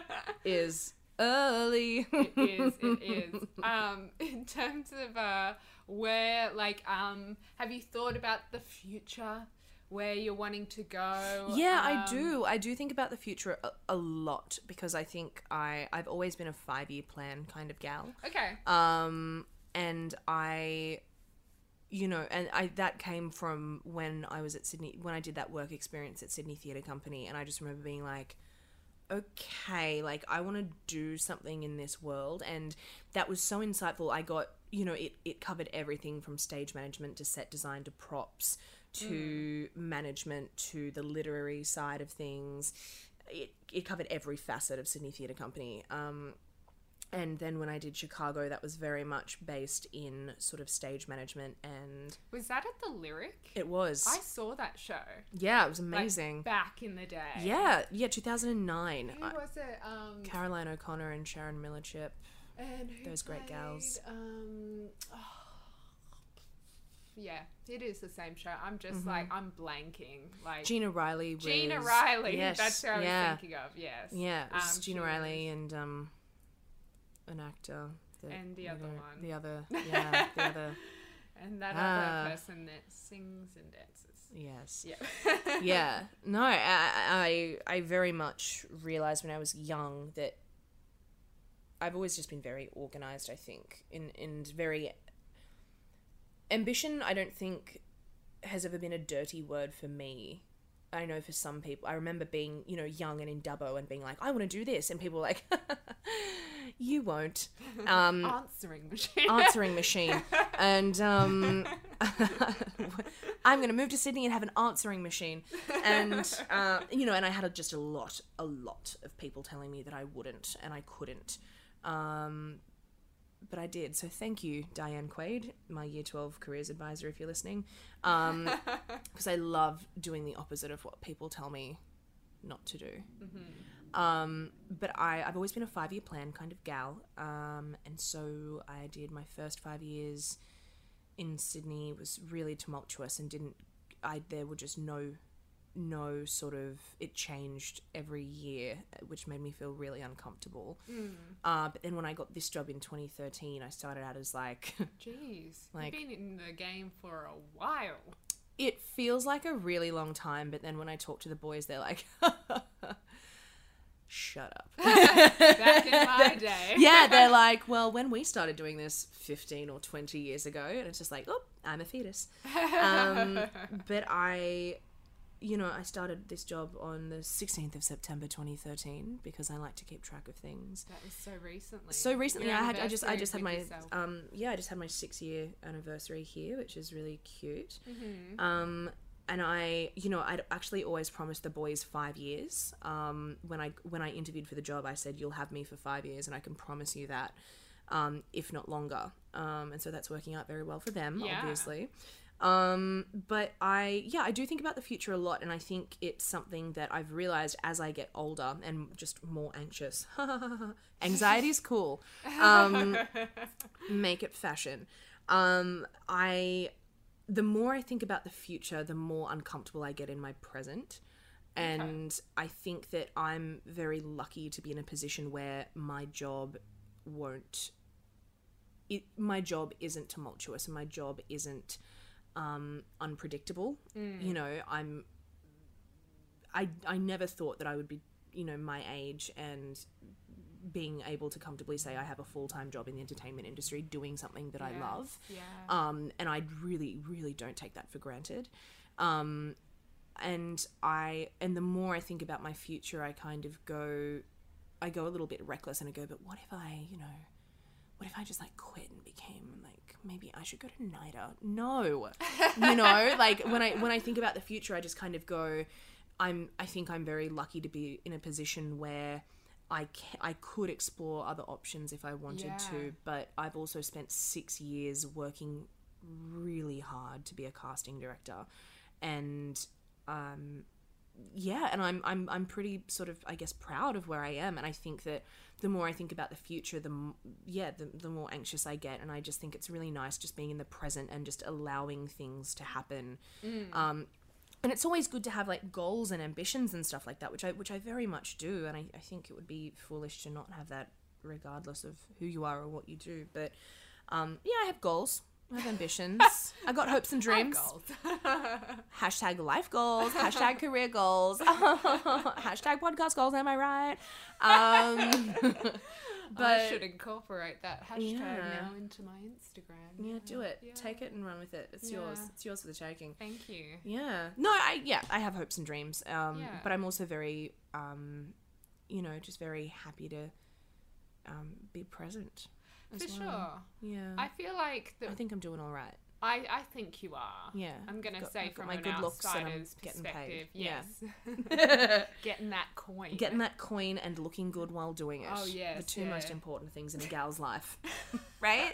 is early. it is it is um in terms of uh where like um have you thought about the future where you're wanting to go Yeah, I Um, do. I do think about the future a, a lot because I think I I've always been a five year plan kind of gal. okay Um, and I, you know, and I that came from when I was at Sydney when I did that work experience at Sydney Theatre Company, and I just remember being like, okay, like I want to do something in this world, and that was so insightful. I got, you know, it it covered everything from stage management to set design to props to management to the literary side of things. It it covered every facet of Sydney Theatre Company. Um, and then when I did Chicago, that was very much based in sort of stage management, and was that at the lyric it was i saw that show yeah, it was like, amazing. back in the day yeah, yeah, two thousand and nine. who was it um Caroline O'Connor and Sharon Millerchip. and who those great gals. played, um yeah it is the same show i'm just like i'm blanking like Mm-hmm. Gina Riley was Gina Riley. Yes, That's who I was yeah, thinking of. Yes. yeah. Um, Gina Riley and um, an actor. that, And the other know, one. The other, *laughs* yeah, the other. And that Ah. other person that sings and dances. Yes. Yeah. *laughs* yeah no I, I i very much realized when i was young that i've always just been very organized i think in and very ambition i don't think has ever been a dirty word for me. I know for some people i remember being you know young and in dubbo and being like i want to do this and people were like *laughs* you won't. Um *laughs* Answering machine. answering machine. *laughs* And um i'm going to move to sydney and have an answering machine. And uh, you know and i had a, just a lot a lot of people telling me that i wouldn't and i couldn't. Um, but i did. So thank you diane quaid my year 12 careers advisor if you're listening. Um, *laughs* because i love doing the opposite of what people tell me not to do. Um, but I, I've always been a five year plan kind of gal. Um, and so I did my first five years in Sydney. Was really tumultuous and didn't, I, there were just no, no sort of, it changed every year, which made me feel really uncomfortable. Uh, but then when I got this job in 2013, I started out as like, *laughs* Jeez. Like- You've been in the game for a while. it feels like a really long time, but then when I talk to the boys, they're like, *laughs* shut up. *laughs* Back in my day. yeah, they're like, well, when we started doing this 15 or 20 years ago, and it's just like, oh, I'm a fetus. Um, but I, you know, I started this job on the 16th of September 2013 because I like to keep track of things. That was so recently. So recently, Your I had, I just, I just had my, yourself. um, yeah, I just had my six year anniversary here, which is really cute. Mm-hmm. Um, and I, you know, I'd actually always promised the boys five years. Um, when I when I interviewed for the job, I said you'll have me for five years, and I can promise you that, um, if not longer. Um, and so that's working out very well for them, Yeah. obviously. Um, but I, yeah, I do think about the future a lot, and I think it's something that I've realized as I get older and just more anxious. *laughs* Anxiety is cool. Um, *laughs* make it fashion. Um, I, the more I think about the future, the more uncomfortable I get in my present. And I think that I'm very lucky to be in a position where my job won't it, my job isn't tumultuous and my job isn't um, unpredictable. You know, I'm I I never thought that I would be, you know, my age and being able to comfortably say I have a full time job in the entertainment industry doing something that I love. Yeah. Um, and I really, really don't take that for granted. Um, and I, and the more I think about my future, I kind of go, I go a little bit reckless and I go, but what if I, you know, what if I just like quit and became like maybe I should go to NIDA? No, you know, *laughs* like when I when I think about the future, I just kind of go, I'm I think I'm very lucky to be in a position where I ca- I could explore other options if I wanted Yeah. to, but I've also spent six years working really hard to be a casting director, and um, yeah, and I'm I'm I'm pretty sort of I guess proud of where I am, and I think that the more I think about the future, the m- yeah, the the more anxious I get, and I just think it's really nice just being in the present and just allowing things to happen. Um, and it's always good to have like goals and ambitions and stuff like that, which I which I very much do, and I, I think it would be foolish to not have that, regardless of who you are or what you do. But um, yeah, I have goals. I have ambitions. I got hopes and *laughs* dreams. Goals. *laughs* Hashtag life goals. Hashtag *laughs* career goals. hashtag podcast goals. Am I right? Um, but I should incorporate that hashtag Yeah. now into my Instagram. yeah, do it. Yeah. Take it and run with it. It's yours. It's yours for the taking. Thank you. Yeah. No, I yeah, I have hopes and dreams. Um, Yeah. but I'm also very um, you know, just very happy to um be present. For well. sure. Yeah. I feel like the, I think I'm doing all right. I, I think you are. Yeah. I'm gonna Got- say I've from my an good looks and I'm outsider's getting perspective, paid. Yeah. yes, *laughs* *laughs* getting that coin. Getting that coin and looking good while doing it. Oh, yes, The two most important things in a gal's life. *laughs* right?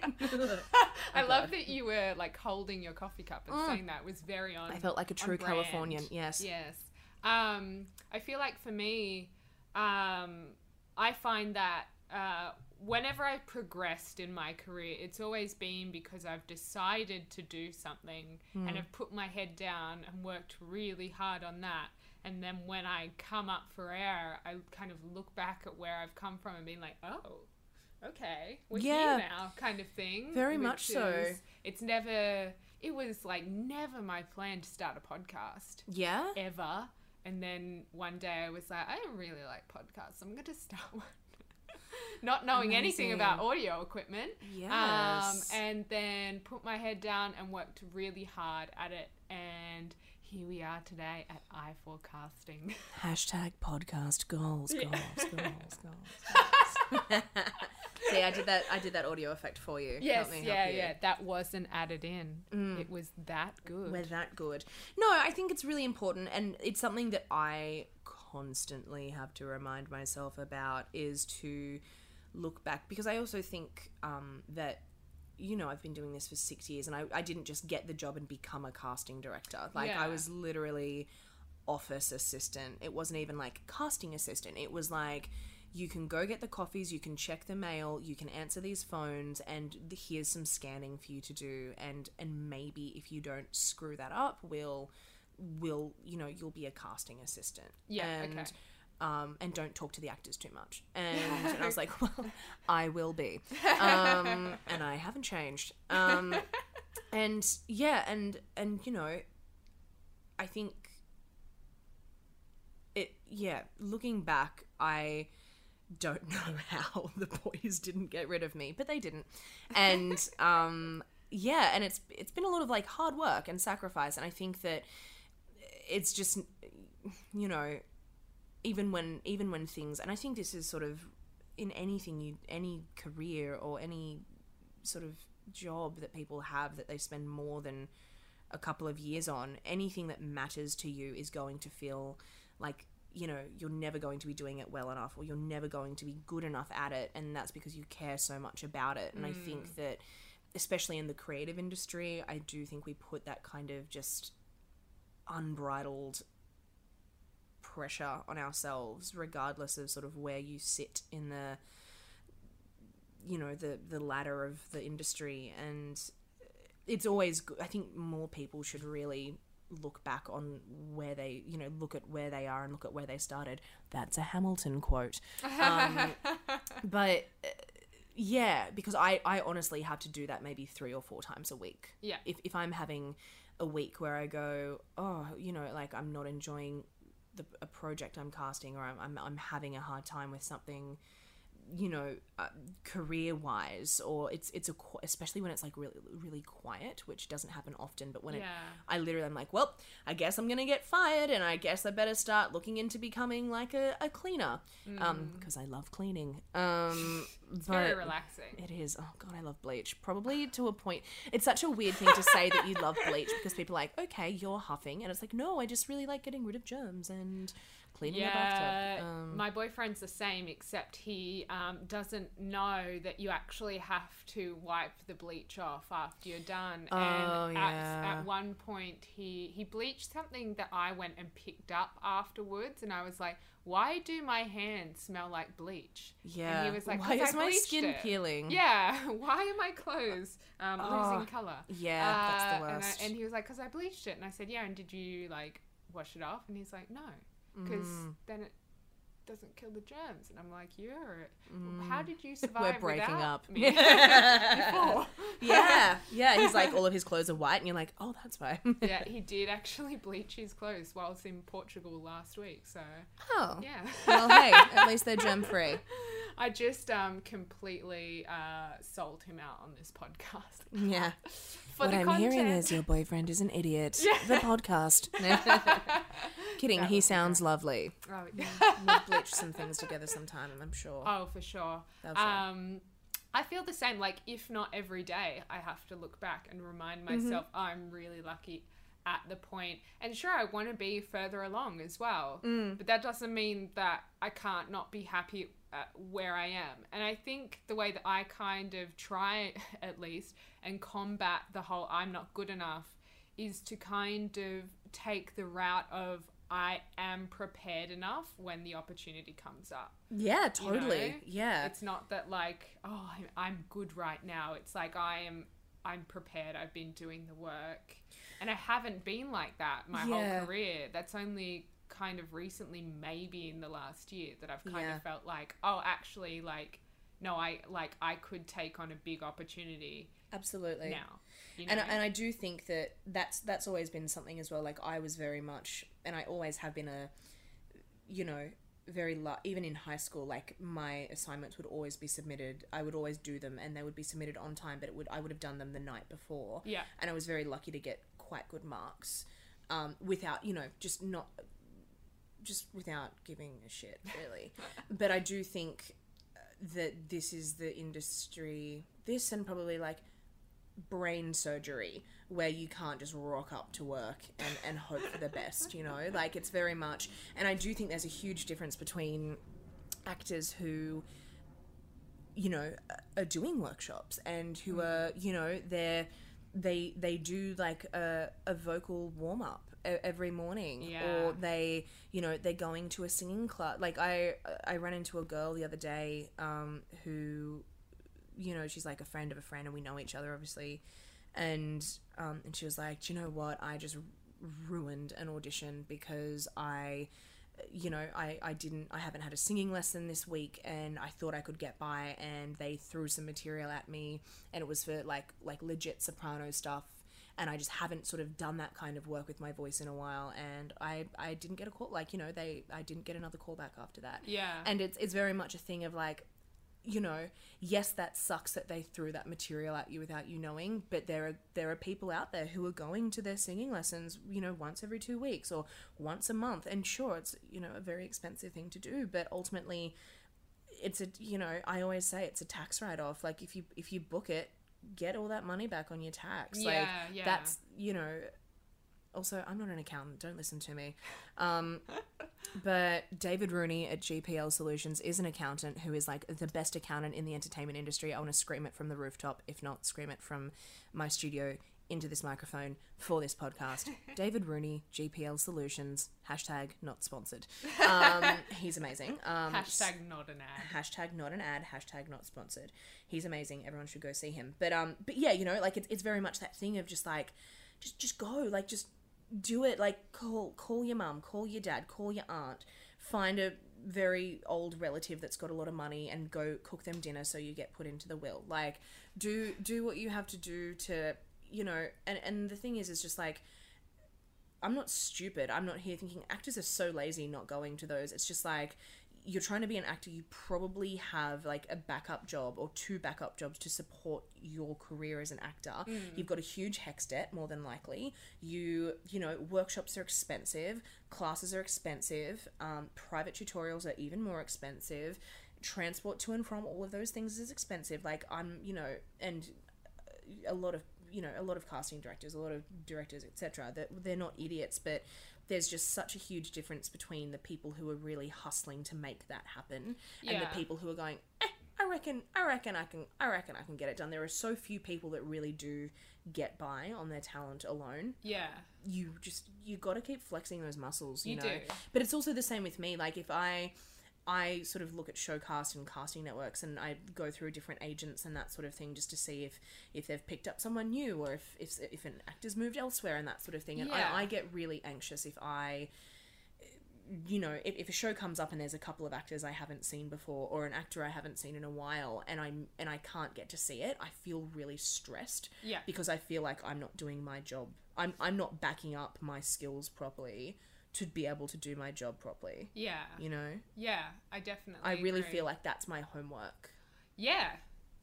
I love that you were like holding your coffee cup and Mm. saying that was very on. I felt like a true. Californian. Yes. Yes. Um, I feel like for me, um, I find that uh, whenever I've progressed in my career, it's always been because I've decided to do something Hmm. and I've put my head down and worked really hard on that. And then when I come up for air, I kind of look back at where I've come from and being like, oh, okay, we're Yeah. here now, kind of thing. Very much so. is- It's never, it was like never my plan to start a podcast Yeah? ever. And then one day I was like, I really like podcasts. I'm going to start one. Not knowing anything about audio equipment. Um, Yes. and then put my head down and worked really hard at it. And here we are today at i4 Casting. *laughs* Hashtag podcast goals, goals, goals, goals, *laughs* goals. *laughs* See, I did that. I did that audio effect for you. yes, Help me help yeah, you. yeah. That wasn't added in. It was that good. We're that good. No, I think it's really important, and it's something that I constantly have to remind myself about is to look back because I also think um, that you know I've been doing this for six years, and I, I didn't just get the job and become a casting director. Like Yeah. I was literally office assistant. It wasn't even like casting assistant. It was like you can go get the coffees, you can check the mail, you can answer these phones, and here's some scanning for you to do. And and maybe if you don't screw that up, we'll will you know you'll be a casting assistant. Yeah, and, okay. Um, and don't talk to the actors too much. And, *laughs* and I was like, well, I will be. *laughs* Um, and I haven't changed. Um, *laughs* and yeah, and and you know, I think it yeah looking back i don't know how the boys didn't get rid of me but they didn't and um yeah and it's it's been a lot of like hard work and sacrifice and i think that it's just you know even when even when things and i think this is sort of in anything you any career or any sort of job that people have that they spend more than a couple of years on anything that matters to you is going to feel like you know you're never going to be doing it well enough or you're never going to be good enough at it and that's because you care so much about it. And i think mm. that especially in the creative industry i do think we put that kind of just unbridled pressure on ourselves regardless of sort of where you sit in the you know the the ladder of the industry and it's always good i think more people should really look back on where they, you know, look at where they are and look at where they started. That's a Hamilton quote. Um, *laughs* but uh, yeah, because I, I honestly have to do that maybe three or four times a week. Yeah. If, if I'm having a week where I go, oh, you know, like I'm not enjoying the, a project I'm casting or I'm, I'm, I'm having a hard time with something, you know, uh, career wise, or it's it's a qu- especially when it's like really really quiet, which doesn't happen often. But when it, I literally I'm like, well, I guess I'm gonna get fired, and I guess I better start looking into becoming like a, a cleaner, um, because I love cleaning. Um, It's very relaxing. it is. Oh god, I love bleach. Probably to a point. It's such a weird thing to say that you love bleach because people are like, okay, you're huffing, and it's like, no, I just really like getting rid of germs and cleaning Yeah, bathtub. Um, my boyfriend's the same, except he um, doesn't know that you actually have to wipe the bleach off after you're done. Oh, and yeah. at, at one point, he he bleached something that I went and picked up afterwards, and I was like, "Why do my hands smell like bleach?" yeah. and he was like, why "'Cause is my skin it." peeling? Yeah, *laughs* why are my clothes um, Oh, losing color? yeah, that's the and I- worst. And, he was like, "Cause I bleached it," and I said, "Yeah." And did you like wash it off? And he's like, "No, because Mm. then it doesn't kill the germs." And I'm like, "You're how did you *laughs* survive?" Mm. We're breaking up. *laughs* *laughs* Yeah, yeah. He's like, all of his clothes are white, and you're like, oh, that's fine. yeah, he did actually bleach his clothes whilst in Portugal last week. So oh, yeah. well, hey, at least they're germ free. I just um completely uh sold him out on this podcast. Yeah. For what the I'm content. hearing is your boyfriend is an idiot. *laughs* The podcast. *laughs* Kidding. That he sounds lovely. Oh, yeah. We'll bleach some things together sometime, I'm sure. Oh, for sure. Um, I feel the same. Like, if not every day, I have to look back and remind Mm-hmm. myself I'm really lucky at the point. And sure, I want to be further along as well. Mm. But that doesn't mean that I can't not be happy at where I am. And I think the way that I kind of try, *laughs* at least, and combat the whole I'm not good enough is to kind of take the route of I am prepared enough when the opportunity comes up. Yeah, you know? totally. Yeah. It's not that like, oh, I'm, I'm good right now. It's like I am I'm prepared. I've been doing the work. And I haven't been like that my Yeah. whole career. That's only kind of recently maybe in the last year that I've kind Yeah. of felt like, oh, actually like no, I like I could take on a big opportunity Absolutely. now. You know? And, and I do think that that's that's always been something as well. Like I was very much, and I always have been a, you know, very even in high school. Like my assignments would always be submitted. I would always do them, and they would be submitted on time. But it would I would have done them the night before. Yeah. And I was very lucky to get quite good marks, um, without you know just not, just without giving a shit really. *laughs* but I do think uh, that this is the industry. This and probably like brain surgery where you can't just rock up to work and, and hope for the best, you know? Like it's very much and I do think there's a huge difference between actors who you know are doing workshops and who mm. are, you know, they're they they do like a, a vocal warm up every morning Yeah. or they you know they're going to a singing club like i i ran into a girl the other day um who you know, she's like a friend of a friend, and we know each other, obviously. And um, and she was like, "Do you know what? I just ruined an audition because I, you know, I I didn't, I haven't had a singing lesson this week, and I thought I could get by, and they threw some material at me, and it was for like like legit soprano stuff." And I just haven't sort of done that kind of work with my voice in a while, and I, I didn't get a call. Like you know, they I didn't get another call back after that yeah. and it's it's very much a thing of like you know yes that sucks that they threw that material at you without you knowing but there are there are people out there who are going to their singing lessons you know once every 2 weeks or once a month and sure it's you know a very expensive thing to do but ultimately it's a you know I always say it's a tax write off like if you if you book it get all that money back on your tax. Like Yeah, yeah. that's you know also i'm not an accountant don't listen to me. Um, *laughs* but david rooney at gpl solutions is an accountant who is like the best accountant in the entertainment industry. I want to scream it from the rooftop if not scream it from my studio into this microphone for this podcast. *laughs* David rooney gpl solutions hashtag not sponsored. *laughs* Um, he's amazing. Um, Hashtag not an ad. hashtag not an ad hashtag not sponsored. He's amazing. Everyone should go see him. But um but yeah you know like it's, it's very much that thing of just like just just go like just do it. Like call call your mum, call your dad, call your aunt, find a very old relative that's got a lot of money and go cook them dinner so you get put into the will. Like do do what you have to do to you know and and the thing is is just like I'm not stupid. I'm not here thinking actors are so lazy not going to those. It's just like you're trying to be an actor, you probably have like a backup job or two backup jobs to support your career as an actor. You've got a huge HECS debt, more than likely. You, you know, workshops are expensive, classes are expensive, um, private tutorials are even more expensive. Transport to and from all of those things is expensive. Like I'm, you know, and a lot of you know a lot of casting directors a lot of directors etc that they're not idiots but there's just such a huge difference between the people who are really hustling to make that happen and the people who are going eh, I reckon I reckon I can I reckon I can get it done. There are so few people that really do get by on their talent alone. Yeah. you just you got to keep flexing those muscles you, You know? do. but it's also the same with me. Like if i i sort of look at showcast and casting networks and i go through different agents and that sort of thing just to see if if they've picked up someone new or if if, if an actor's moved elsewhere and that sort of thing and Yeah. I, I get really anxious if i you know, if, if a show comes up and there's a couple of actors I haven't seen before or an actor I haven't seen in a while and I'm and I can't get to see it, I feel really stressed Yeah. because I feel like I'm not doing my job. I'm I'm not backing up my skills properly to be able to do my job properly. Yeah. You know? Yeah. I definitely. I really agree. feel like that's my homework. Yeah.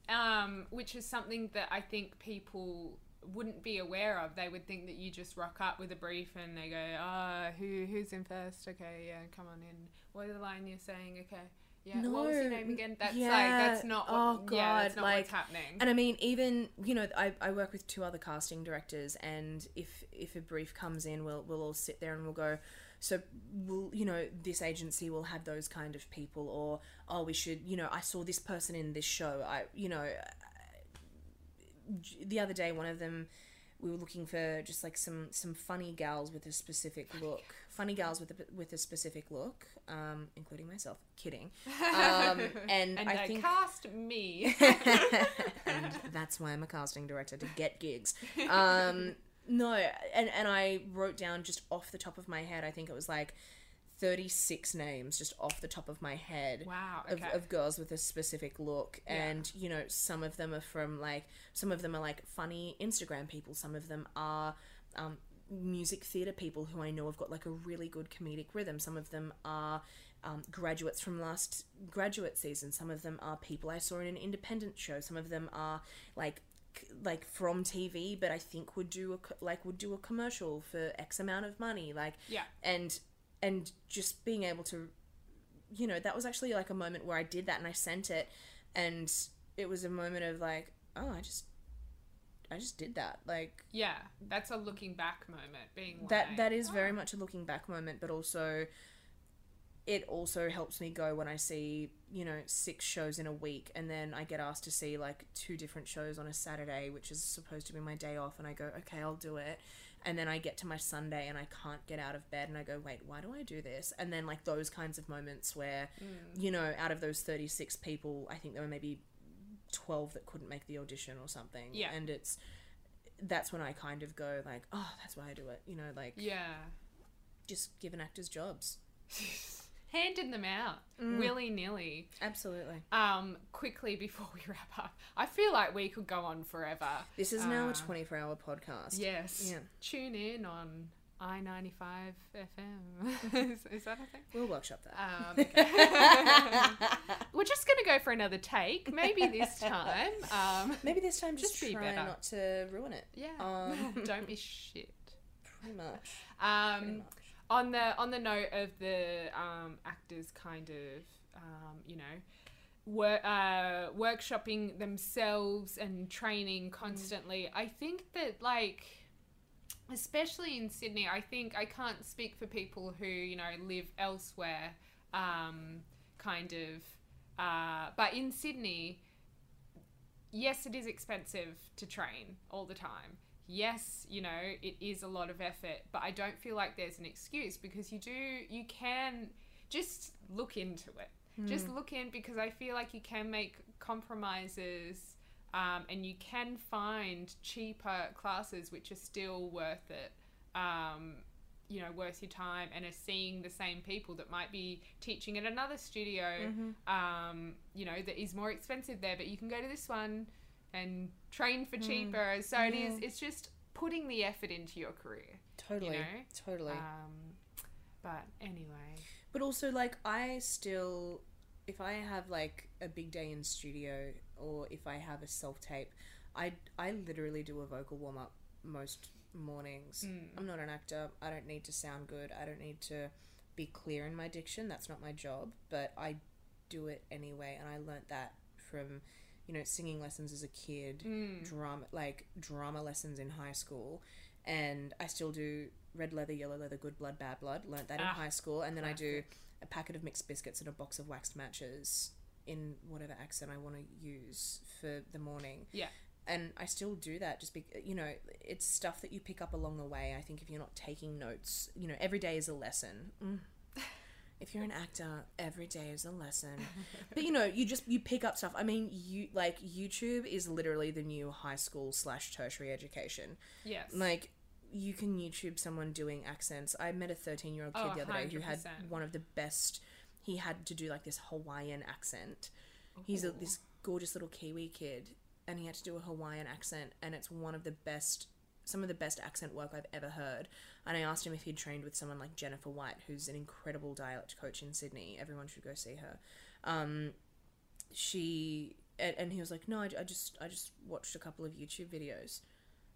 Um, which is something that I think people wouldn't be aware of. They would think that you just rock up with a brief and they go, "Ah, who who's in first? Okay, yeah, come on in. What are the line you're saying? Okay." Yeah, what was your name again? That's yeah. like that's not oh, what, Oh, yeah, that's God, not like- what's happening. And I mean, even you know, I, I work with two other casting directors, and if if a brief comes in, we'll we'll all sit there and we'll go. So we'll you know this agency will have those kind of people, or oh we should you know I saw this person in this show. I you know uh, the other day one of them we were looking for just like some some funny gals with a specific look funny gals with a with a specific look um including myself kidding *laughs* um and, and i they think cast me. *laughs* and that's why I'm a casting director to get gigs. Um, *laughs* no, and and I wrote down just off the top of my head. I think it was like. 36 names just off the top of my head Wow, of, okay. of girls with a specific look Yeah. and you know some of them are from like some of them are like funny instagram people some of them are um, music theatre people who i know have got like a really good comedic rhythm some of them are um, graduates from last graduate season some of them are people i saw in an independent show some of them are like like from tv but i think would do a like would do a commercial for x amount of money like yeah. and and just being able to you know that was actually like a moment where i did that and i sent it and it was a moment of like oh i just i just did that like Yeah. That's a looking back moment being like that that is very "Oh, much a looking back moment but also it also helps me go when i see you know six shows in a week and then i get asked to see like two different shows on a saturday which is supposed to be my day off and i go okay i'll do it and then i get to my sunday and i can't get out of bed and i go wait why do i do this and then like those kinds of moments where Mm. you know out of those 36 people i think there were maybe 12 that couldn't make the audition or something Yeah. and it's that's when i kind of go like oh that's why i do it you know like Yeah. just giving actors jobs. *laughs* Handing them out Mm. willy nilly. Absolutely. Um, quickly before we *laughs* wrap up, I feel like we could go on forever. This is now Uh, a 24 hour podcast. Yes. Yeah. Tune in on I ninety five FM. *laughs* is, is that a thing? We'll workshop that. Um. *laughs* We're just gonna go for another take, maybe this time. Um, Maybe this time just, just be try better. not to ruin it. yeah. Um, Don't be shit. Pretty much. Um, Pretty much. On the on the note of the um, actors kind of um, you know wor- uh, workshopping themselves and training constantly i think that like especially in sydney i think i can't speak for people who you know live elsewhere um, kind of uh, but in sydney yes it is expensive to train all the time yes, you know, it is a lot of effort, but I don't feel like there's an excuse because you do, you can just look into it. Just look in because I feel like you can make compromises um, and you can find cheaper classes which are still worth it. um, you know, worth your time and are seeing the same people that might be teaching at another studio, Mm-hmm. um, you know, that is more expensive there, but you can go to this one and train Mm. for cheaper. So it is, it's just putting the effort into your career. Totally. know? Totally. Um, but anyway, But also, like, I still, if I have like a big day in studio, or if I have a self tape, I I literally do a vocal warm up most mornings. I'm not an actor. I don't need to sound good. I don't need to be clear in my diction. That's not my job. But I do it anyway, and I learnt that from. You know, singing lessons as a kid, drama like drama lessons in high school, and I still do red leather, yellow leather, good blood, bad blood. Learned that in Ah, high school, and then I do a packet of mixed biscuits and a box of waxed matches in whatever accent I want to use for the morning. yeah. And I still do that just because, you know, it's stuff that you pick up along the way. I think if you're not taking notes, you know, every day is a lesson. Mm. If you're an actor, every day is a lesson. but you know, you just you pick up stuff. I mean, you like YouTube is literally the new high school slash tertiary education. Yes. Like you can YouTube someone doing accents. I met a 13 year old kid Oh, the other day who had one of the best. He had to do like this Hawaiian accent. He's a, this gorgeous little Kiwi kid, and he had to do a Hawaiian accent, and it's one of the best, some of the best accent work I've ever heard. And I asked him if he'd trained with someone like Jennifer White, who's an incredible dialect coach in Sydney. Everyone should go see her. Um, she and, and he was like, no, I, I just I just watched a couple of YouTube videos.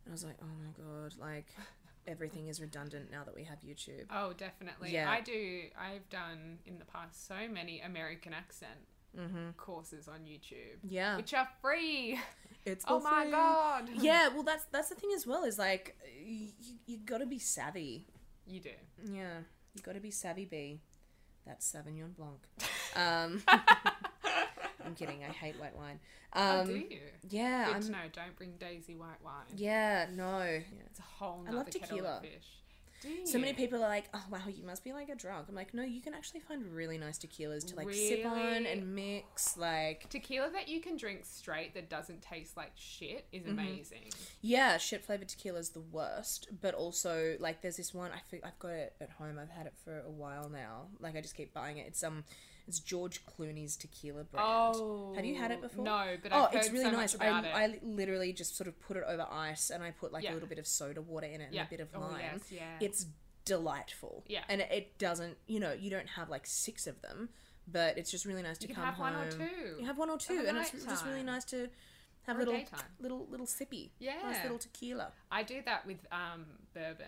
And I was like, oh my god, like *laughs* everything is redundant now that we have YouTube. Oh, definitely. Yeah. I do. I've done in the past so many American accent courses on YouTube, Yeah, which are free. *laughs* it's Oh my god. *laughs* Yeah, well, that's that's the thing as well. Is like you, you got to be savvy. You do. Yeah, you got to be savvy. B. That's Sauvignon Blanc. *laughs* Um, *laughs* I'm kidding. I hate white wine. oh, Um, do you? yeah, Good I'm, to know. Don't bring Daisy white wine. yeah, no. It's a whole I nother love kettle tequila. of fish. So many people are like, "Oh wow, you must be like a drunk." I'm like, "No, you can actually find really nice tequilas to like sip on and mix." Like, Tequila that you can drink straight that doesn't taste like shit is Mm-hmm. amazing. yeah, shit flavored tequila is the worst. But also, like, there's this one I think I've got it at home. I've had it for a while now. Like, I just keep buying it. It's um, it's George Clooney's tequila brand. Oh, Have you had it before? No, but oh, I've it's heard really so nice. I, it. I literally just sort of put it over ice and I put like Yeah. a little bit of soda water in it and Yeah. a bit of Oh, lime. yes, yeah. It's delightful. Yeah. And it, doesn't, you know, you don't have like six of them, but it's just really nice to You can come have one or two. You have one or two, and it's just really nice to have a little, daytime. little, little sippy. Yeah. Nice little tequila. I do that with um, bourbon.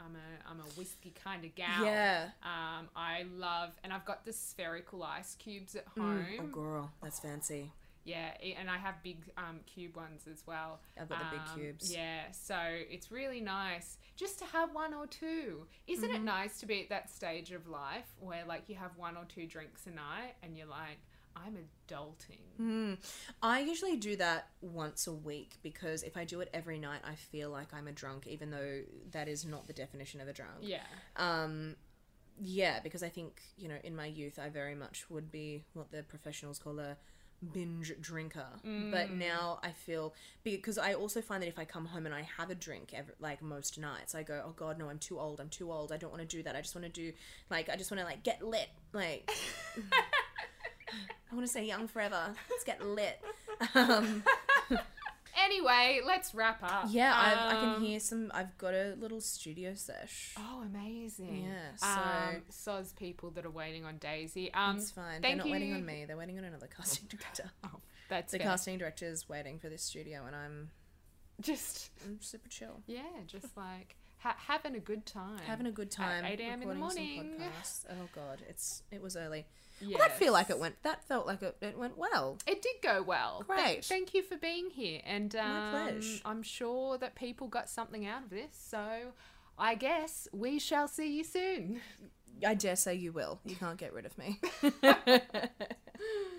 I'm a I'm a whiskey kind of gal. Yeah. Um, I love, and I've got the spherical ice cubes at home. Oh, girl, that's fancy. Yeah, and I have big um, cube ones as well. I've got the big Um, cubes. Yeah, so it's really nice just to have one or two. Isn't Mm-hmm. it nice to be at that stage of life where like you have one or two drinks a night and you're like, I'm adulting. Mm. I usually do that once a week because if I do it every night, I feel like I'm a drunk, even though that is not the definition of a drunk. Yeah. Um, yeah, because I think you know, in my youth, I very much would be what the professionals call a binge drinker. But now I feel because I also find that if I come home and I have a drink, every, like most nights, I go, oh god, no, I'm too old. I'm too old. I don't want to do that. I just want to do like I just want to like get lit. Like *laughs* I want to say young forever. Let's get lit. *laughs* Um, Anyway, let's wrap up. yeah, I, I can Um, hear some. I've got a little studio sesh. Oh, amazing. Yeah, so- um, soz people that are waiting on Daisy. Um, It's fine. They're not you. waiting on me. They're waiting on another casting *laughs* director. Oh, that's the fair. casting director is waiting for this studio, and I'm, Just I'm super chill, yeah, just like ha- having a good time. having a good time. 8 a.m. in the morning. Oh god, it's it was early. Yes. Well, that feel like it went. That felt like it, it went well. It did go well. Th- Great. thank you for being here, and um, pleasure. I'm sure that people got something out of this. So, I guess we shall see you soon. I dare say you will. You can't get rid of me. *laughs* *laughs*